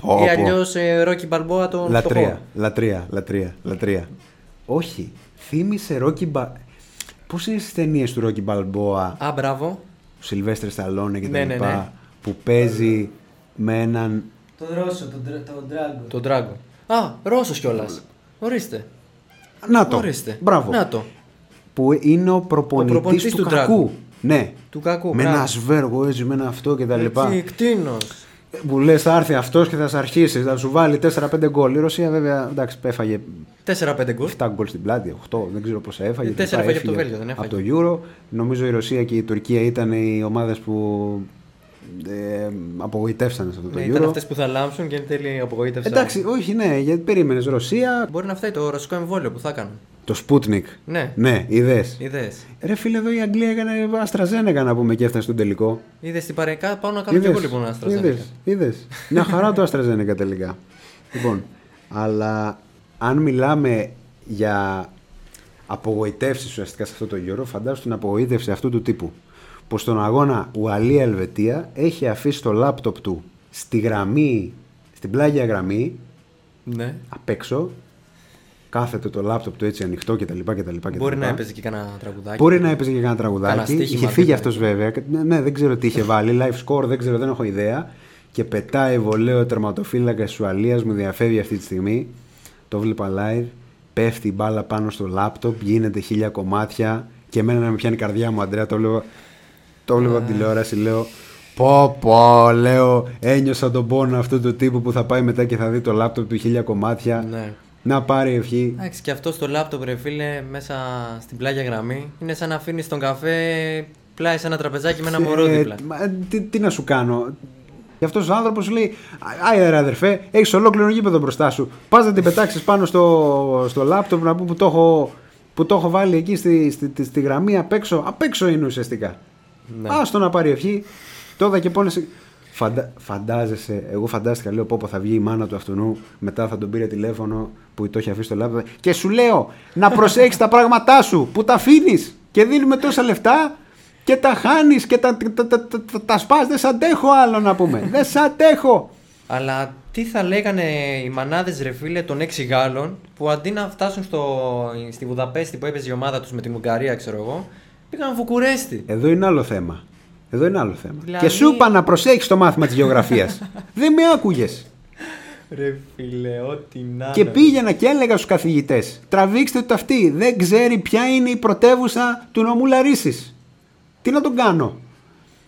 Πω, Ή πω. αλλιώς ε, Ρόκι Μπαλμπόα τον Λατρεία, φτωχό. λατρεία, λατρεία, λατρεία. Όχι, θύμισε Ρόκι Μπα... Πώς είναι στις ταινίες του Ρόκι Μπαλμπόα, Α, μπράβο. Ο Σιλβέστρε Σταλόνε και τα Ναι, ναι, λοιπά, ναι. που παίζει με έναν... Τον Ρώσο, τον, Τρα- τον Ντράγκο. Τον Τράγκο. Α, Ρώσος κιόλας. Ορίστε. Να το, Ορίστε. μπράβο. Να το. Που είναι ο προπονητής, προπονητής του, του κακού. Ντράγκου. Ναι, Του κακού. με μπράβο. ένα σβέργο έτσι, με ένα αυτό και τα λοιπά. Έτσι, κτίνος. Που λες θα έρθει αυτός και θα σε αρχίσει, θα σου βάλει 4-5 γκολ. Η Ρωσία βέβαια, εντάξει, έφαγε 4-5 γκολ. 7 γκολ στην πλάτη, 8, δεν ξέρω πόσα έφαγε. Ε, τέσσερα Λοιπά, έφαγε από το έφυγε Βέλγιο, δεν έφαγε. Από το Euro. Νομίζω η Ρωσία και η Τουρκία ήταν οι ομάδες που ε, απογοητεύσανε σε αυτό το Ναι, Euro. ήταν αυτές που θα λάμψουν και εν τέλει απογοήτευσαν. Εντάξει, όχι, ναι, γιατί περίμενες Ρωσία. Μπορεί να φταίει το ρωσικό εμβόλιο που θα έκαναν. Το Sputnik. Ναι. Ναι, είδες. Είδες. Ρε φίλε, εδώ η Αγγλία έκανε Αστραζένεκα να πούμε και έφτασε στον τελικό. Είδες την παρεκά, πάω να κάνω και εγώ λοιπόν ένα Είδες, AstraZeneca. είδες. Μια χαρά το Αστραζένεκα τελικά. λοιπόν, αλλά αν μιλάμε για απογοητεύσεις ουσιαστικά σε αυτό το γύρο, φαντάσου την απογοήτευση αυτού του τύπου. Που στον αγώνα Ουαλία-Ελβετία έχει αφήσει το λάπτοπ του στη γραμμή, στην πλάγια γραμμή, Ναι. απ' έξω, κάθεται το λάπτοπ του έτσι ανοιχτό κτλ. κτλ, κτλ. Μπορεί να έπαιζε και κανένα τραγουδάκι. Μπορεί να έπαιζε και κανένα τραγουδάκι. Κάνα στοίχημα, είχε φύγει δεν αυτός βέβαια. Ναι, ναι, δεν ξέρω τι είχε βάλει. Live score, δεν ξέρω, δεν έχω ιδέα. Και πετάει βολέο τερματοφύλακα της Ουαλίας, μου διαφεύγει αυτή τη στιγμή. Το βλέπα live. Πέφτει η μπάλα πάνω στο λάπτοπ, γίνεται χίλια κομμάτια. Και εμένα να με πιάνει η καρδιά μου, Αντρέα. Το βλέπω, το βλέπω από τηλεόραση, λέω. Πω πω, λέω, ένιωσα τον πόνο αυτού του τύπου που θα πάει μετά και θα δει το λάπτοπ του χίλια κομμάτια. Ναι. Να πάρει ευχή. Εντάξει, και αυτό στο λάπτοπ, ρε φίλε, μέσα στην πλάγια γραμμή. Είναι σαν να αφήνεις τον καφέ πλάι σε ένα τραπεζάκι με ένα μωρό Ε, δίπλα. μα, τι, τι να σου κάνω. Και αυτός ο άνθρωπος σου λέει: Άι, ρε αδερφέ, έχεις ολόκληρο γήπεδο μπροστά σου. Πας να την πετάξεις πάνω στο, στο λάπτοπ να πούμε που το έχω, που το έχω βάλει εκεί στη, στη, στη, στη γραμμή απ' έξω. Απ' έξω είναι ουσιαστικά. Ναι. Άστο να πάρει ευχή. Τώρα και πόνεσαι. Φαντα... Φαντάζεσαι, εγώ φαντάστηκα, λέω πω, πω θα βγει η μάνα του αυτού μετά θα τον πήρε τηλέφωνο που το έχει αφήσει στο λάπτοπ και σου λέω να προσέξεις τα πράγματά σου που τα αφήνεις και δίνουμε τόσα λεφτά και τα χάνεις και τα, τα, τα, τα, τα, τα σπάς. Δεν σ' αντέχω άλλο να πούμε. Δεν σ' αντέχω. Αλλά τι θα λέγανε οι μανάδες ρε φίλε των 6 Γάλλων που αντί να φτάσουν στο, στη Βουδαπέστη που έπαιζε η ομάδα τους με την Ουγγαρία, ξέρω εγώ, πήγαν Βουκουρέστι. Εδώ είναι άλλο θέμα. Εδώ είναι άλλο θέμα. Δηλαδή- Και σου είπα να προσέχεις το μάθημα της γεωγραφίας. Δεν με άκουγες. Ρε φίλε, ό,τι να. Και είναι. πήγαινα και έλεγα στους καθηγητές: Τραβήξτε το αυτή. Δεν ξέρει ποια είναι η πρωτεύουσα του νομού Λαρίσης. Τι να τον κάνω.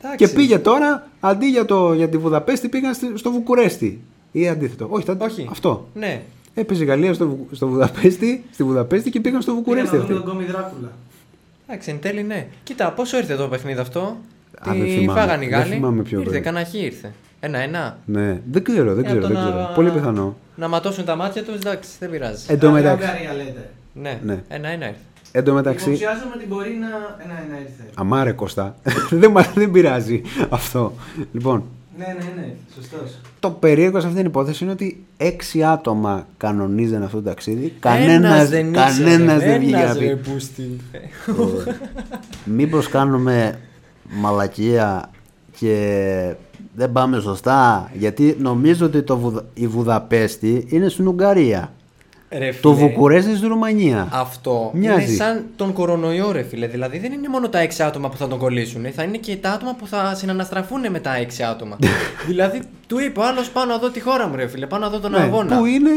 Εντάξει. Και πήγε τώρα, αντί για, το, για τη Βουδαπέστη, πήγαν στη- στο Βουκουρέστι. Ή αντίθετο. Όχι, τα- Όχι. αυτό. Ναι. Έπαιζε η Γαλλία στο, Βου- στο Βουδαπέστη, στη Βουδαπέστη και πήγαν στο Πήγα Βουκουρέστι να δω αυτοί. τον Κόμι Δράκουλα. Εντάξει, εν τέλει ναι. Κοίτα, πόσο ήρθε το παιχνίδι αυτό; Α, δεν Τι θυμάμαι. φάγανε οι Δεν Γάλλοι. θυμάμαι ποιο ήρθε, ήταν. κανένα χ ήρθε. Ένα-ένα. Ναι, δεν ξέρω, δεν Για ξέρω. το Δεν να- ξέρω. Πολύ πιθανό. Να ματώσουν τα μάτια τους, εντάξει, δεν πειράζει. Εν τω Άλλη μεταξύ, Ουγγαρία λέτε. ναι, ναι. ένα-ένα ήρθε. εν τω μεταξύ Υποψιάζομαι ότι μπορεί να. Ένα, ένα ήρθε. αμάρε Κώστα, δεν, μα- δεν πειράζει αυτό. Λοιπόν, Ναι, ναι, ναι. Σωστός. το περίεργο σε αυτήν την υπόθεση είναι ότι έξι άτομα κανονίζαν αυτό το ταξίδι. Ένας Κανένας, δεν κανένας ήξερε, δεν βγήκε να ένας, ρε, πει. πούστη. Μήπως κάνουμε μαλακία και δεν πάμε σωστά. Γιατί νομίζω ότι το Βουδα- η Βουδαπέστη είναι στην Ουγγαρία. Ρε, Το φίλε, Βουκουρέστι στη Ρουμανία. Αυτό Μοιάζει. είναι σαν τον κορονοϊό, ρε φίλε. Δηλαδή δεν είναι μόνο τα 6 άτομα που θα τον κολλήσουν, θα είναι και τα άτομα που θα συναναστραφούν με τα 6 άτομα. δηλαδή του είπε ο άλλος πάω να δω τη χώρα μου, ρε φίλε, πάω να δω τον Ναι, αγώνα. που είναι,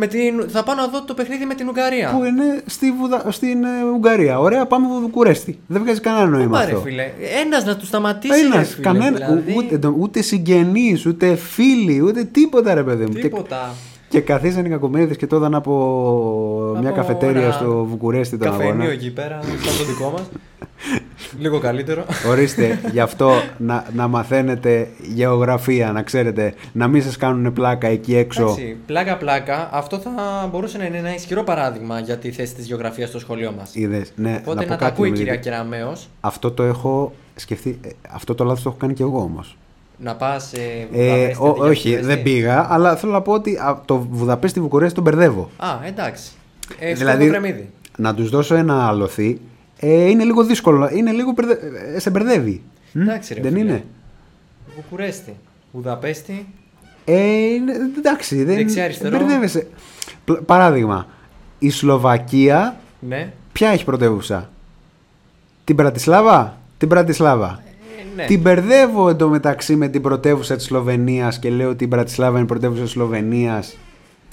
Με την... Θα πάω να δω το παιχνίδι με την Ουγγαρία. που είναι στη Βουδα... στην ε, Ουγγαρία. Ωραία, πάμε Βουκουρέστι. Δεν βγάζει κανένα νόημα Πάρε, αυτό. φίλε. Ένας να τους σταματήσει. Ένας, ρε, φίλε, κανένα, δηλαδή, ούτε, ούτε συγγενείς, ούτε φίλοι, ούτε τίποτα ρε παιδί μου. Και- Τίποτα. Και καθίσαν οι κακομοίριδε και το είδαν από, μια Από καφετέρια ένα στο Βουκουρέστι τον αγώνα. Καφενείο εκεί πέρα, σαν το δικό μας. Λίγο καλύτερο. Ορίστε, γι' αυτό να, να μαθαίνετε γεωγραφία, να ξέρετε, να μην σας κάνουν πλάκα εκεί έξω. Εντάξει, πλάκα-πλάκα, αυτό θα μπορούσε να είναι ένα ισχυρό παράδειγμα για τη θέση της γεωγραφίας στο σχολείο μας. Είδες, ναι, Οπότε να πω να, τα κάτι, ακούει η νομίζω, κυρία Κεραμέο, Αυτό το έχω σκεφτεί, ε, αυτό το λάθος το έχω κάνει και εγώ όμως. να πας. Ε, Ε, Βουδαπέστη, ο- αντί για όχι, Βουκουρέστι. δεν πήγα, αλλά θέλω να πω ότι α, το Βουδαπέστη Βουκουρέστι τον μπερδεύω. Α, εντάξει. Ε, δηλαδή, δηλαδή... να τους δώσω ένα άλοθη, ε, είναι λίγο δύσκολο, είναι λίγο, μπερδε- ε, σε μπερδεύει. Μ; Εντάξει, ρε, δεν φίλε. είναι; Βουκουρέστι. Βουδαπέστη. Ε, είναι- εντάξει, δεν Δεξιά-αριστερό. μπερδεύεσαι. Πλ- Παράδειγμα, η Σλοβακία Ναι. ποια έχει πρωτεύουσα; Την Πρατισλάβα; Την Πρατισλάβα. Ε, ναι. Την μπερδεύω εντωμεταξύ με την πρωτεύουσα της Σλοβενίας και λέω ότι η Πρατισλάβα είναι η πρωτεύουσα της Σλοβενίας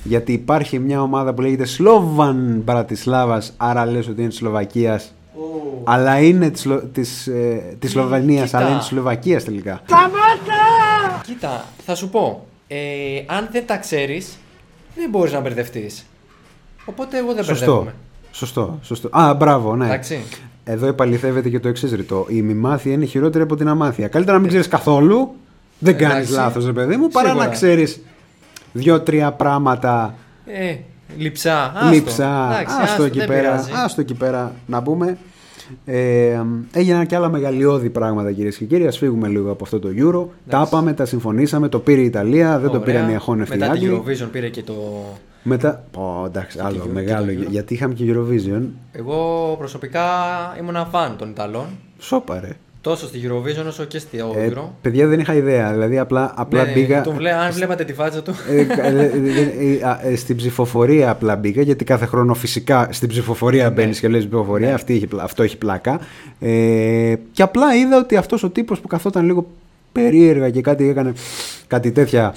γιατί υπάρχει μια ομάδα που λέγεται Σλόβαν Πρατισλάβας άρα λες ότι είναι της Σλοβακίας αλλά είναι της, Σλο- της, ε, της Σλοβενίας Κοίτα. αλλά είναι της Σλοβακίας τελικά. Κοίτα, θα σου πω. Ε, αν δεν τα ξέρεις, δεν μπορείς να μπερδευτείς. Οπότε εγώ δεν Σωστό. μπερδεύομαι. Σωστό, σωστό. Α, μπράβο, ναι. Εντάξει. Εδώ επαληθεύεται και το εξής ρητό. Η μη μάθεια είναι χειρότερη από την αμάθεια. Καλύτερα να μην ξέρεις καθόλου. Δεν κάνεις Εντάξει. λάθος, ρε παιδί μου, παρά Σίγουρα. να ξέρεις δύο-τρία πράγματα Ε, λειψά. Άστο. λείψα. Εντάξει, Άστο εκεί δεν πέρα. πειράζει. Άστο εκεί πέρα να πούμε. Ε, έγιναν και άλλα μεγαλειώδη πράγματα κυρίες και κύριοι. Α φύγουμε λίγο από αυτό το Euro. Τα είπαμε, τα συμφωνήσαμε. Το πήρε η Ιταλία, δεν το Ωραία. πήραν οι αχώνευτοι Μετά την Άγγλοι. Eurovision πήρε και το. Μετά. Ω, εντάξει, άλλο και μεγάλο. το Euro. γιατί είχαμε και Eurovision. Εγώ προσωπικά ήμουν φαν των Ιταλών. Σόπα, ρε. Τόσο στη Eurovision όσο και στη Ε, Euro. παιδιά δεν είχα ιδέα. Δηλαδή απλά, απλά Ναι, μπήκα. τον βλέ- αν βλέπατε τη φάτσα του. Ε, κα- ε, ε, ε, α, ε, στην ψηφοφορία απλά μπήκα γιατί κάθε χρόνο φυσικά στην ψηφοφορία μπαίνεις και λες ψηφοφορία. Αυτή έχει, πλα- αυτό έχει πλάκα. Ε, και απλά είδα ότι αυτός ο τύπος που καθόταν λίγο περίεργα και κάτι έκανε κάτι τέτοια.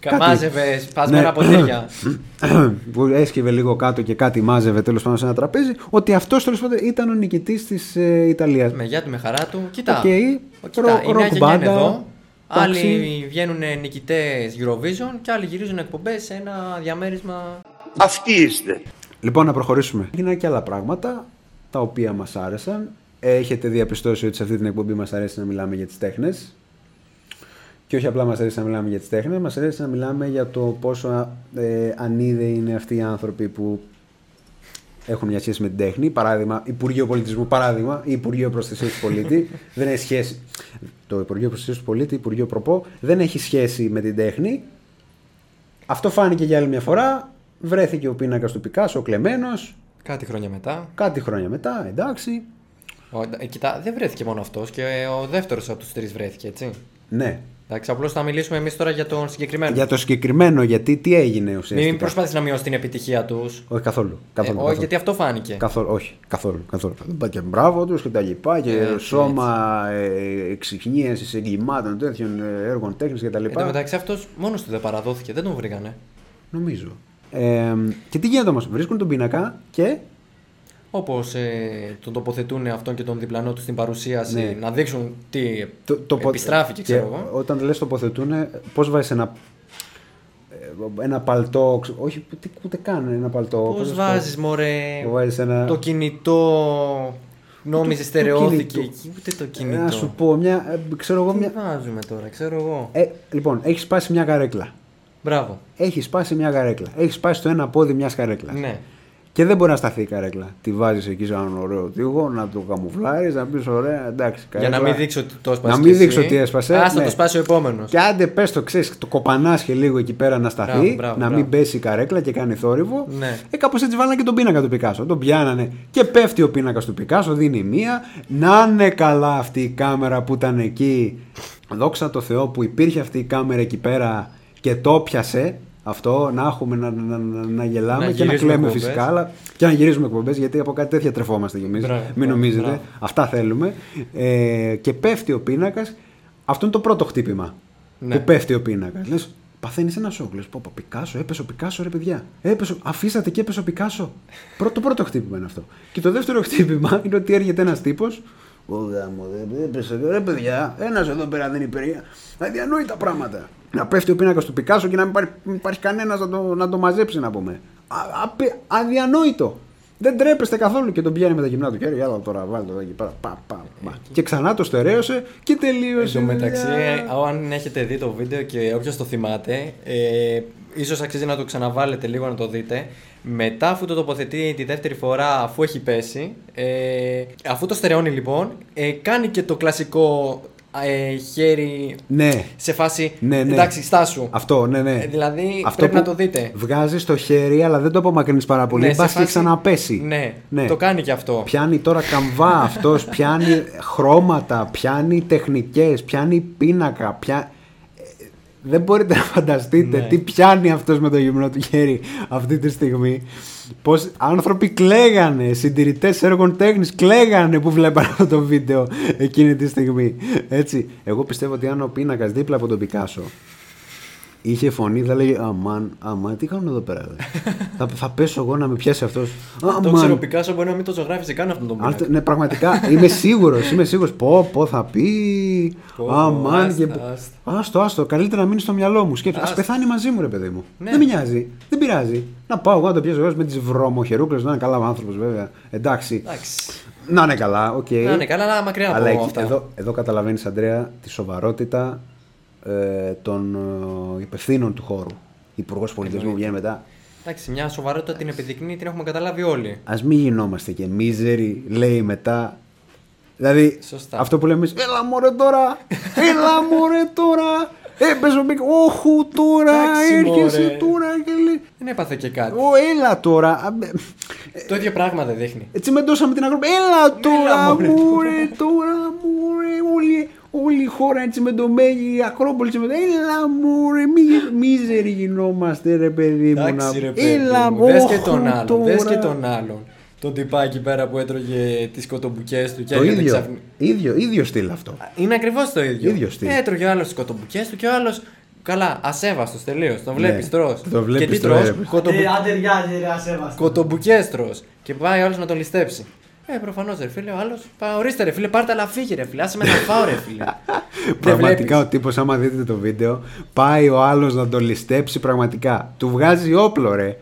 κάτι- Μάζευε σπασμένα Ναι. ποτήρια. που έσκυβε λίγο κάτω και κάτι μάζευε τέλος πάντων σε ένα τραπέζι. Ότι αυτός τέλος πάντων ήταν ο νικητής της ε, Ιταλίας. με γεια του, με χαρά του. Κοίτα. Οκ. Ο- Κοίτα, Ρο- η νέα rock γενιά είναι μπάντα. εδώ. Άλλοι Εντάξει. βγαίνουν νικητές Eurovision και άλλοι γυρίζουν εκπομπές σε ένα διαμέρισμα. Αυτοί είστε. Λοιπόν, να προχωρήσουμε. Έγιναν και άλλα πράγματα τα οποία μας άρεσαν. Έχετε διαπιστώσει ότι σε αυτή την εκπομπή μας αρέσει να μιλάμε για τις τέχνες. Και όχι απλά μας αρέσει να μιλάμε για τις τέχνες, μας αρέσει να μιλάμε για το πόσο ε, ανίδεοι είναι αυτοί οι άνθρωποι που έχουν μια σχέση με την τέχνη. Παράδειγμα, Υπουργείο Πολιτισμού, παράδειγμα, ή Υπουργείο Προστασίας του Πολίτη. δεν έχει σχέση. Το Υπουργείο Προστασίας του Πολίτη, Υπουργείο Προπό, δεν έχει σχέση με την τέχνη. Αυτό φάνηκε για άλλη μια φορά. Βρέθηκε ο πίνακας του Πικάσο, ο κλεμμένος. Κάτι χρόνια μετά. Κάτι χρόνια μετά, εντάξει. Ο, ε, κοιτά, δεν βρέθηκε μόνο αυτός και ο δεύτερος από τους τρεις βρέθηκε, έτσι. Ναι. Εντάξει, απλώς θα μιλήσουμε εμείς τώρα για τον συγκεκριμένο. Για το συγκεκριμένο, γιατί τι έγινε ουσιαστικά; Μην προσπαθείς να μειώσει την επιτυχία τους. Όχι καθόλου. καθόλου, όχι, καθόλου. γιατί αυτό φάνηκε. Καθόλου, όχι, καθόλου. καθόλου. Θα πά και μπράβο τους και τα λοιπά και Έτσι, σώμα ε, εξυχνίαση εγκλημάτων τέτοιων ε, έργων τέχνης και τα Εν τω λοιπά. μεταξύ αυτός μόνος του δεν παραδόθηκε, δεν τον βρήκανε. Νομίζω. Ε, και τι γίνεται όμως, βρίσκουν τον πίνακα και. Όπως ε, τον τοποθετούν αυτόν και τον διπλανό του στην παρουσίαση Ναι. να δείξουν τι Το, το, επιστράφηκε, και ξέρω εγώ. Όταν λες τοποθετούν, πώς βάζεις ένα. ε, Ένα παλτό, ξε- όχι ούτε, ούτε καν ένα παλτό. Πώς πώς να σου πω. βάζεις, μωρέ. Βάζεις ένα- Το κινητό. Νόμιζες Το- το στερεώθηκε κινητό. εκεί, ούτε το κινητό. Να σου πω, μια, ε, ξέρω εγώ Τι μια. βάζουμε τώρα, ξέρω εγώ. Ε, λοιπόν, έχεις σπάσει μια καρέκλα. Μπράβο. Έχεις σπάσει μια καρέκλα. Έχεις σπάσει το ένα πόδι μιας καρέκλας. Ναι. Και δεν μπορεί να σταθεί η καρέκλα. Τη βάζεις εκεί σε έναν ωραίο τοίχο, να το καμουφλάρεις, να πεις ωραία, εντάξει. Για να καρέκλα. μην δείξω ότι το έσπασε. Να μην δείξω ότι έσπασε. Α ναι. το σπάσει ο επόμενος. Και άντε πες το ξέρεις, το κοπανάσχε λίγο εκεί πέρα να σταθεί, Μπράβο, μπράβο, να μπράβο. μην πέσει η καρέκλα και κάνει θόρυβο. Ναι. Ε, κάπως έτσι βάλανε και τον πίνακα του Πικάσο. Τον πιάνανε και πέφτει ο πίνακας του Πικάσο, δίνει μία. Να είναι καλά αυτή η κάμερα που ήταν εκεί. Δόξα τω Θεώ που υπήρχε αυτή η κάμερα εκεί πέρα και το πιασε. Αυτό να έχουμε να, να, να, να γελάμε Να και να γυρίζουμε κλαίμε εκπομπές. φυσικά, αλλά και να γυρίζουμε εκπομπές γιατί από κάτι τέτοια τρεφόμαστε κι εμείς. Μπράβο, Μην μπράβο, νομίζετε. μπράβο. Αυτά θέλουμε. Ε, και πέφτει ο πίνακας. Αυτό είναι το πρώτο χτύπημα. Ναι. Που πέφτει ο πίνακας. Λες, παθαίνεις ένα σοκ. Λες, πω, πω, Πικάσο, έπεσε ο Πικάσο, ρε παιδιά. Έπεσε, ο- αφήσατε και έπεσε ο Πικάσο. Πρώτο, το πρώτο χτύπημα είναι αυτό. Και το δεύτερο χτύπημα είναι ότι έρχεται ένας τύπος. Ω γάμο, δεν έπεσε. Ρε παιδιά, ένας εδώ πέρα δεν υπηρεία. Αδιανόητα πράγματα. Να πέφτει ο πίνακας του Πικάσο και να μην υπάρχει, μην υπάρχει κανένας να, το, να το μαζέψει, να πούμε. Α, απε- αδιανόητο. Δεν τρέπεστε καθόλου και τον πιάνει με τα γυμνά του χέρια. Άλλα τώρα, βάλτε το εδώ εκεί πέρα. Πα, πα, πα. Και ξανά το στερέωσε και Εν τελείωσε. τω μεταξύ, δουλειά. αν έχετε δει το βίντεο και όποιος το θυμάται, ε, ίσως αξίζει να το ξαναβάλετε λίγο να το δείτε. Μετά, αφού το τοποθετεί τη δεύτερη φορά, αφού έχει πέσει, ε, αφού το στερεώνει λοιπόν, ε, κάνει και το κλασικό ε, χέρι Ναι. σε φάση. Ναι, ναι. Εντάξει, στάσου. Αυτό, ναι, ναι. Ε, δηλαδή, πρέπει να το δείτε. Βγάζεις το χέρι, αλλά δεν το απομακρύνεις πάρα πολύ. Ναι, Ναι, σε και φάση- ξαναπέσει. Ναι, το κάνει και αυτό. Πιάνει τώρα καμβά αυτός, πιάνει χρώματα, πιάνει τεχνικές, πιάνει πίνακα. Πιά... Ε, Δεν μπορείτε να φανταστείτε Ναι. τι πιάνει αυτός με το γυμνό του χέρι αυτή τη στιγμή. Πως άνθρωποι κλαίγανε, συντηρητές έργων τέχνης κλαίγανε που βλέπαν αυτό το βίντεο εκείνη τη στιγμή. Έτσι, εγώ πιστεύω ότι αν ο πίνακας δίπλα από τον Πικάσο είχε φωνή, θα λέγε Αμάν, αμάν, τι κάνουν εδώ πέρα. δε;» θα, θα πέσω εγώ να με πιάσει αυτός. Το ξέρω, ο Πικάσο μπορεί να μην το ζωγράφησε καν αυτόν τον Αν, πίνακα. ναι, πραγματικά είμαι σίγουρος. Είμαι σίγουρος. Πω, πω, θα πει. Πω, Αμάν. άστα, και... άστα. Άστο, άστο. Καλύτερα να μείνει στο μυαλό μου. Σκέφτε. Α Άστα. πεθάνει μαζί μου, ρε παιδί μου. Ναι. Δεν με νοιάζει. Δεν πειράζει. Να πάω εγώ να το πιάσω εγώ με τις βρωμοχερούκλες. Να είναι καλά ο άνθρωπος, βέβαια. Εντάξει. Εντάξει. Να είναι καλά, οκ. Να είναι καλά, αλλά μακριά από Αλλά εκεί- αυτά. εδώ, εδώ καταλαβαίνεις, Αντρέα, τη σοβαρότητα ε, των ε, υπευθύνων του χώρου. Υπουργός Πολιτισμού που βγαίνει μετά. Εντάξει, μια σοβαρότητα την επιδεικνύει, την έχουμε καταλάβει όλοι. Α μην γινόμαστε και μίζεροι, λέει μετά. Δηλαδή, Σωστά. αυτό που λέμε εμείς, Έλα μωρέ τώρα! Έλα μωρέ τώρα! Έπαιζε ο Μπικ, όχου τώρα! Εντάξει, Έρχεσαι μωρέ. τώρα και λέει. Δεν έπαθε και κάτι. Ω, έλα τώρα! Α, μπε, Το ίδιο πράγμα δεν δείχνει. Έτσι μεντώσαμε την αγρόπη. Έλα τώρα, μωρέ, μωρέ, τώρα, μωρέ, όλη, όλη η χώρα έτσι μεντωμένη, η Ακρόπολη έτσι μεντωμένη. Έλα, μωρέ, μη, μίζεροι γινόμαστε, ρε παιδί μου. Εντάξει, να- ρε παιδί Έλα, μου. Δες και όχου τον άλλον. Δες και τώρα. τον άλλον. Τον τυπάκι πέρα που έτρωγε τις κοτομπουκές του και Το έρχεται ίδιο, ξαφνι- ίδιο, ίδιο στυλ αυτό. Είναι ακριβώς το ίδιο. Ίδιο στυλ. Έτρωγε ο άλλος τις κοτομπουκές του και ο άλλο. Καλά, ασέβαστος τελείως. Τον βλέπεις Ναι. τρώ. Το βλέπεις, και τι τρως; τρώ. Κοτομπου... Ε, άντε ριάζει, ρε, ασέβαστος. Κοτομπουκές τρώ. Και πάει ο άλλος να τον ληστέψει. Ε, προφανώς ρε φίλε, ο άλλος. Ορίστε ρε φίλε, πάρτε αλλά φύγει ρε φίλε. Άσε με να φάω ρε φίλε. Δεν Πραγματικά βλέπεις. ο τύπος, άμα δείτε το βίντεο, πάει ο άλλος να τον ληστέψει πραγματικά. Του βγάζει όπλο, ρε.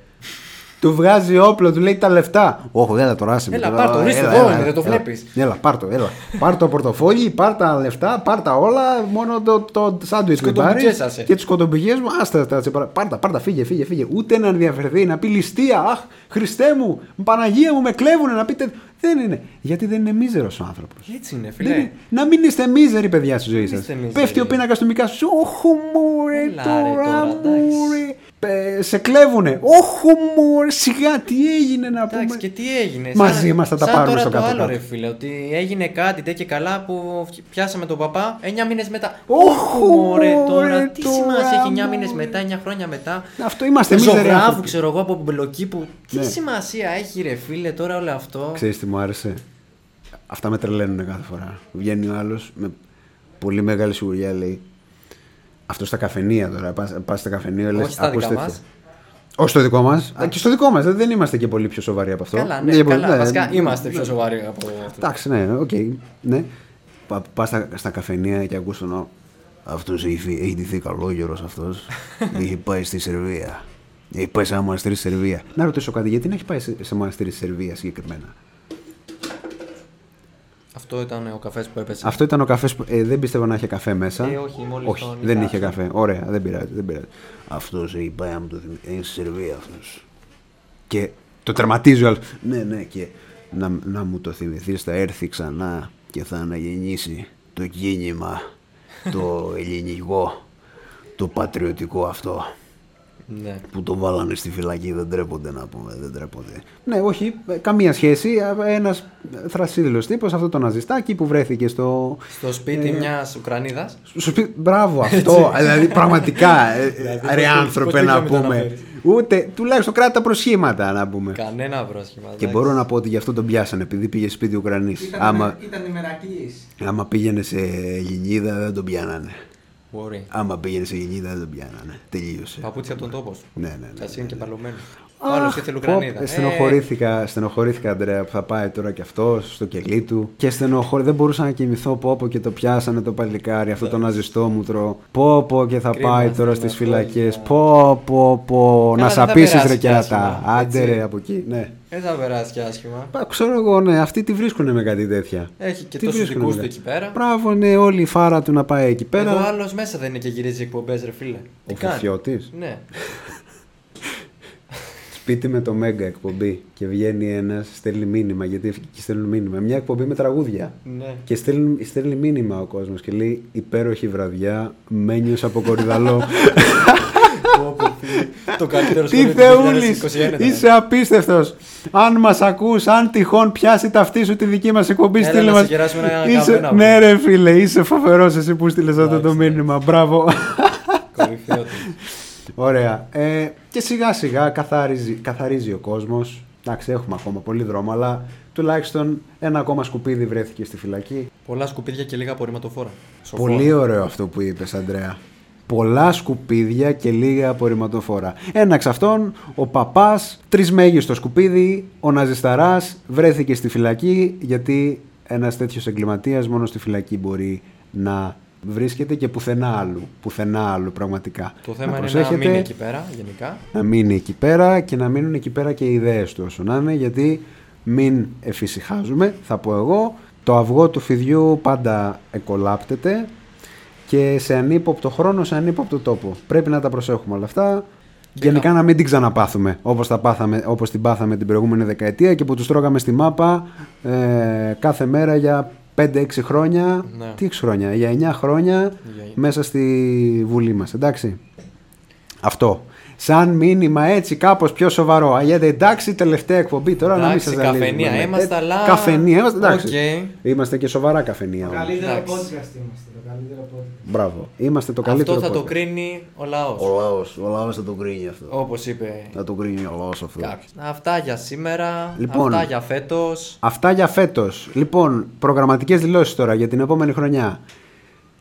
Του βγάζει όπλο, του λέει τα λεφτά. Όχι, έλα τώρα, άσε με Έλα, τώρα. πάρ' το, ορίστε, Έλα, εδώ έλα, είναι, δεν το έλα. βλέπεις. Έλα, πάρ' το, έλα. Πάρ' το πορτοφόλι, πάρ' τα λεφτά, πάρ' τα όλα. Μόνο το, το σάντουιτς Τις που πάρεις. κοτομπουκές, άσε. Και τις κοτομπηγέ μου, άστα τα σε παρα- Πάρ' τα, πάρ' τα, φύγε, φύγε, φύγε. Ούτε να ενδιαφερθεί, να πει ληστεία. Αχ, Χριστέ μου, Παναγία μου, με κλέβουνε να πείτε. Δεν είναι. Γιατί δεν είναι μίζερος ο άνθρωπος. Έτσι είναι, Δεν φίλε. είναι. Να μην είστε μίζεροι, παιδιά, στη ζωή Μην σας. είστε μίζεροι. Πέφτει ο πίνακας του Μικά σου. Όχι, μωρέ, Έλα, ρε, τώρα, τώρα, εντάξει. μωρέ. Ε, σε κλέβουνε. Όχι μου, σιγά τι έγινε να πούμε. Εντάξει, και τι έγινε. Μαζί Σαν- μας θα τα σαν πάρουμε τώρα στο το κάτω-κάτω. άλλο, ρε φίλε, ότι έγινε κάτι τέτοιο καλά που πιάσαμε τον παπά 9 μήνες μετά. Όχου, Όχι, μωρέ, τώρα μωρέ, τι τώρα, σημασία έχει 9 μωρέ. μήνες μετά, 9 χρόνια μετά; Αυτό είμαστε εμείς, ρε Ζωγράφου, άνθρωποι. ξέρω εγώ από μπλοκή που. Τι Ναι. σημασία έχει, ρε φίλε, τώρα όλο αυτό; Ξέρεις τι μου άρεσε; Αυτά με τρελαίνουν κάθε φορά. Βγαίνει ο άλλος με πολύ μεγάλη σιγουριά λέει. Αυτό στα καφενεία τώρα. Πας, πας στα καφενεία λες, Όχι στα «Ακούς δικά τέτοια». μας. Όχι στο δικό μας. Και στο δικό μας. Δεν είμαστε και πολύ πιο σοβαροί από αυτό. Καλά, ναι, Ναι, καλά. ναι, Βασικά ναι. είμαστε πιο σοβαροί από αυτό. Εντάξει, ναι, οκ. ναι. Πα πας στα, στα καφενεία και ακούς τον. Αυτός έχει, έχει ντυθεί καλόγερος αυτός. έχει πάει στη Σερβία. Έχει πάει σε ένα μοναστήρι στη Σερβία. Να ρωτήσω κάτι, γιατί να έχει πάει σε, σε μοναστήρι στη Σερβία συγκεκριμένα; Αυτό ήταν ο καφές που έπεσε. Αυτό ήταν ο καφές που. Ε, δεν πίστευα να είχε καφέ μέσα. Ε, όχι, μόλις όχι τον δεν είδα είχε αυτό. καφέ. Ωραία, δεν πειράζει. Δεν πειράζει. Αυτός έχει πάει να μου το θυμίσει. Είναι στη Σερβία αυτός. Και το τερματίζει ο άλλος. Ναι, ναι, και να, να μου το θυμηθείς, θα έρθει ξανά και θα αναγεννήσει το κίνημα, το ελληνικό, το πατριωτικό αυτό. Ναι. Που το βάλανε στη φυλακή, δεν τρέπονται να πούμε, δεν τρέπονται. Ναι, όχι, ε, καμία σχέση. Ένας θρασίδηλος τύπος, αυτό το ναζιστάκι που βρέθηκε στο. Στο σπίτι Ε, μιας Ουκρανίδας. στο σπίτι. Μπράβο, αυτό. δηλαδή, πραγματικά. ε, Δηλαδή, ρε πώς- άνθρωπε πώς να πήγαμε να πούμε. αναφέρεις. Ούτε, τουλάχιστον κράτα προσχήματα να πούμε. Κανένα πρόσχημα. Και εντάξει. μπορώ να πω ότι γι' αυτό τον πιάσανε, επειδή πήγε σπίτι Ουκρανής. Ήταν, Άμα, ήταν ημερακλής. άμα πήγαινε σε Ελληνίδα δεν τον πιάνανε. Μπορεί. Άμα πήγαινε σε Ελληνίδα δεν τον πιάνανε. Τελείωσε. Παπούτσια από τον τόπο σου. Ναι, ναι, ναι. Σα είναι και παλωμένος. Ο άλλος ήθελε Πω, Ουκρανίδα. ε, Στενοχωρήθηκα, στενοχωρήθηκα, Αντρέα, που θα πάει τώρα κι αυτό στο κελί του. Και στενοχωρή, δεν μπορούσα να κοιμηθώ. Πω, πω και το πιάσανε το παλικάρι, αυτό το ναζιστόμουτρο. Πω, πω και θα Κρίμα, πάει κρίμα, τώρα στις αυτό φυλακές. είναι. Πω, πω, πω. Καλά, να δεν θα σαπίσεις περάσει ρε κι κερατά. άσχημα, Άντε έτσι. ρε από εκεί, ναι. Δεν θα περάσει και άσχημα. Πα, Ξέρω εγώ, ναι, αυτοί τι βρίσκουν με κάτι τέτοια. Έχει και Τι τόσους βρίσκουνε δικούς με του κάτι. εκεί πέρα. Μπράβο, ναι, όλη η φάρα του να πάει εκεί πέρα. Εδώ άλλος μέσα δεν είναι και γυρίζει εκπομπές, ρε φίλε. Τι Ο κάνει; Φιφιώτης. Ναι. Σπίτι με το Μέγκα εκπομπή και βγαίνει ένας, στέλνει μήνυμα. Γιατί και στέλνουν μήνυμα. Μια εκπομπή με τραγούδια. ναι. Και στέλνει, στέλνει μήνυμα ο κόσμος και λέει Υπέροχη βραδιά, μένιος από κορυδαλό. Πω, πω, φίλε. Το καλύτερο Τι σχόλιο του θεούλης! 2021 ήταν. Είσαι απίστευτος. Αν μας ακούς, αν τυχόν πιάσει τα αυτή σου τη δική μας εκπομπή, Έλα, στείλε να μα. σε κεράσουμε ένα καφέ, Ναι, ρε φίλε, είσαι φοβερός εσύ που στείλες αυτό το μήνυμα. Μπράβο. Κορυφαίο του. Ωραία. Ε, και σιγά σιγά καθαρίζει, καθαρίζει ο κόσμος. Εντάξει, έχουμε ακόμα πολύ δρόμο, αλλά τουλάχιστον ένα ακόμα σκουπίδι βρέθηκε στη φυλακή. Πολλά σκουπίδια και λίγα απορριμματοφόρα. Σοφόρα. Πολύ ωραίο αυτό που είπες, Αντρέα. Πολλά σκουπίδια και λίγα απορριμματοφόρα. Ένα εξ αυτών, ο παπάς, τρισμέγιστο σκουπίδι, ο Ναζισταράς βρέθηκε στη φυλακή γιατί ένας τέτοιος εγκληματίας μόνο στη φυλακή μπορεί να βρίσκεται και πουθενά άλλου. Πουθενά άλλου, πραγματικά. Το θέμα είναι να προσέχετε, μείνει εκεί πέρα, γενικά. να μείνει εκεί πέρα και να μείνουν εκεί πέρα και οι ιδέες του όσο να είναι γιατί μην εφησυχάζουμε θα πω εγώ το αυγό του φιδιού πάντα εκολάπτεται και σε ανύποπτο χρόνο, σε ανύποπτο τόπο. Πρέπει να τα προσέχουμε όλα αυτά. Γενικά να μην την ξαναπάθουμε όπως, τα πάθαμε, όπως την πάθαμε την προηγούμενη δεκαετία και που τους τρώγαμε στη μάπα ε, κάθε μέρα για 5-6 χρόνια. Ναι. Τι 6 χρόνια, για 9 χρόνια Για- μέσα στη Βουλή μας. Εντάξει. Αυτό. Σαν μήνυμα έτσι κάπως πιο σοβαρό. Α, Γιατί εντάξει, τελευταία εκπομπή τώρα να μην Εντάξει, σας ζαλίζουμε. καφενεία Ναι. είμαστε, Ε, αλλά- Καφενεία είμαστε, εντάξει. Οκ. Είμαστε και σοβαρά καφενεία. Το όμως. καλύτερο Εντάξει. podcast είμαστε. Το καλύτερο podcast. Μπράβο. Είμαστε το καλύτερο Αυτό θα το podcast. κρίνει ο λαός. Ο λαός, ο λαός θα το κρίνει αυτό. Όπως είπε Θα το κρίνει ο λαός αυτό. κάποιος. Αυτά για σήμερα. Λοιπόν. αυτά για φέτος. Αυτά για φέτος. Λοιπόν, προγραμματικές δηλώσεις τώρα για την επόμενη χρονιά.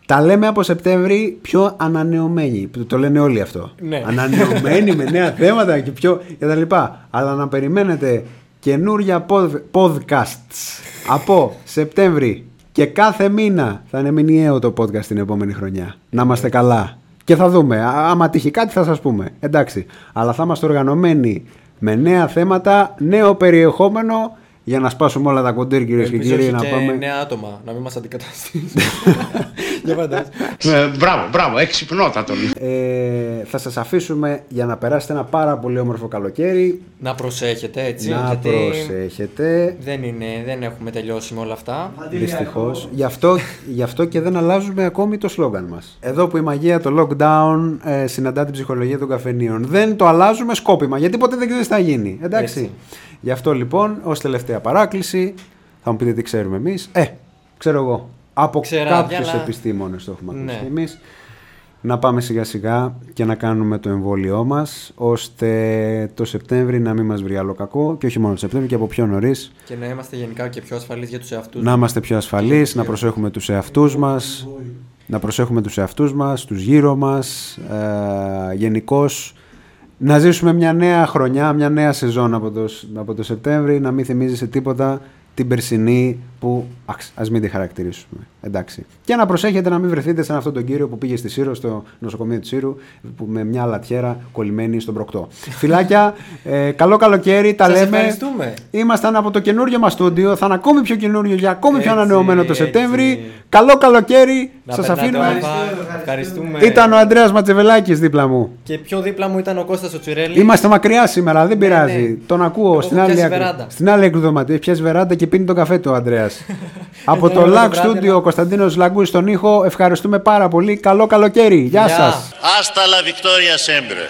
Τα λέμε από Σεπτέμβρη πιο ανανεωμένοι. Το λένε όλοι αυτό. Ναι. Ανανεωμένοι με νέα θέματα και πιο και τα λοιπά. Αλλά να περιμένετε καινούρια pod- podcasts από Σεπτέμβρη και κάθε μήνα θα είναι μηνιαίο το podcast την επόμενη χρονιά. Να είμαστε καλά. Και θα δούμε. Α- Άμα τύχει κάτι θα σας πούμε. Εντάξει. Αλλά θα είμαστε οργανωμένοι με νέα θέματα, νέο περιεχόμενο για να σπάσουμε όλα τα κοντήρ κυρίες και Ελπίζω κύριοι όχι να και πάμε. νέα άτομα να μην μας αντικαταστήσουν. Για φαντάζομαι. Ε, μπράβο, μπράβο, έξυπνότατον. Ε, θα σας αφήσουμε για να περάσετε ένα πάρα πολύ όμορφο καλοκαίρι. Να προσέχετε έτσι. να γιατί προσέχετε. Δεν, είναι, δεν έχουμε τελειώσει με όλα αυτά. Δυστυχώς. Γι, αυτό, γι' αυτό και δεν αλλάζουμε ακόμη το σλόγκαν μας. Εδώ που η μαγεία, το lockdown ε, συναντά την ψυχολογία των καφενείων. Δεν το αλλάζουμε σκόπιμα γιατί ποτέ δεν ξέρεις τι θα γίνει. Εντάξει. Έτσι. Γι' αυτό λοιπόν, ως τελευταία παράκληση, θα μου πείτε τι ξέρουμε εμείς. Ε, ξέρω εγώ. Από Ξεράδια, κάποιους αλλά- επιστήμονες το έχουμε ακούσει Ναι. εμείς. Να πάμε σιγά σιγά και να κάνουμε το εμβόλιό μας ώστε το Σεπτέμβρη να μην μας βρει άλλο κακό και όχι μόνο το Σεπτέμβρη και από πιο νωρίς Και να είμαστε γενικά και πιο ασφαλείς για τους εαυτούς να είμαστε πιο ασφαλείς, να προσέχουμε τους εαυτούς μας, να προσέχουμε τους εαυτούς μας, τους γύρω μας, ε, γενικώς να ζήσουμε μια νέα χρονιά, μια νέα σεζόν από το, από το Σεπτέμβρη, να μην θυμίζει σε τίποτα την περσινή που αξ, ας μην τη χαρακτηρίσουμε. Εντάξει. Και να προσέχετε να μην βρεθείτε σαν αυτόν τον κύριο που πήγε στη Σύρο, στο νοσοκομείο της Σύρου, που με μια λατιέρα κολλημένη στον προκτό. Φιλάκια, ε, καλό καλοκαίρι, τα Σας λέμε. ευχαριστούμε. Ήμασταν από το καινούριο μας στούντιο, θα είναι ακόμη πιο καινούριο και ακόμη πιο Έτσι, ανανεωμένο το έτσι. Σεπτέμβρη. Καλό καλοκαίρι, Να σας περνάτε αφήνουμε. όμορφα. Ευχαριστούμε. Ήταν ο Ανδρέας Ματσεβελάκης δίπλα μου. Και πιο δίπλα μου ήταν ο Κώστας ο Τσουρέλη. Είμαστε μακριά σήμερα, δεν πειράζει. ναι. Τον ακούω Εγώ στην έχω άλλη, πιάσει άκρη. βεράντα. στην άλλη άκρη του δωματίου. Έχει πιάσει βεράντα και πίνει τον καφέ του ο Ανδρέας. Από Ένα το ωραίο Lack βράδυ, Studio ένα- ο Κωνσταντίνος Λαγκούς στον ήχο. Ευχαριστούμε πάρα πολύ. Καλό καλοκαίρι. Γεια Γεια. σας. Hasta la victoria siempre.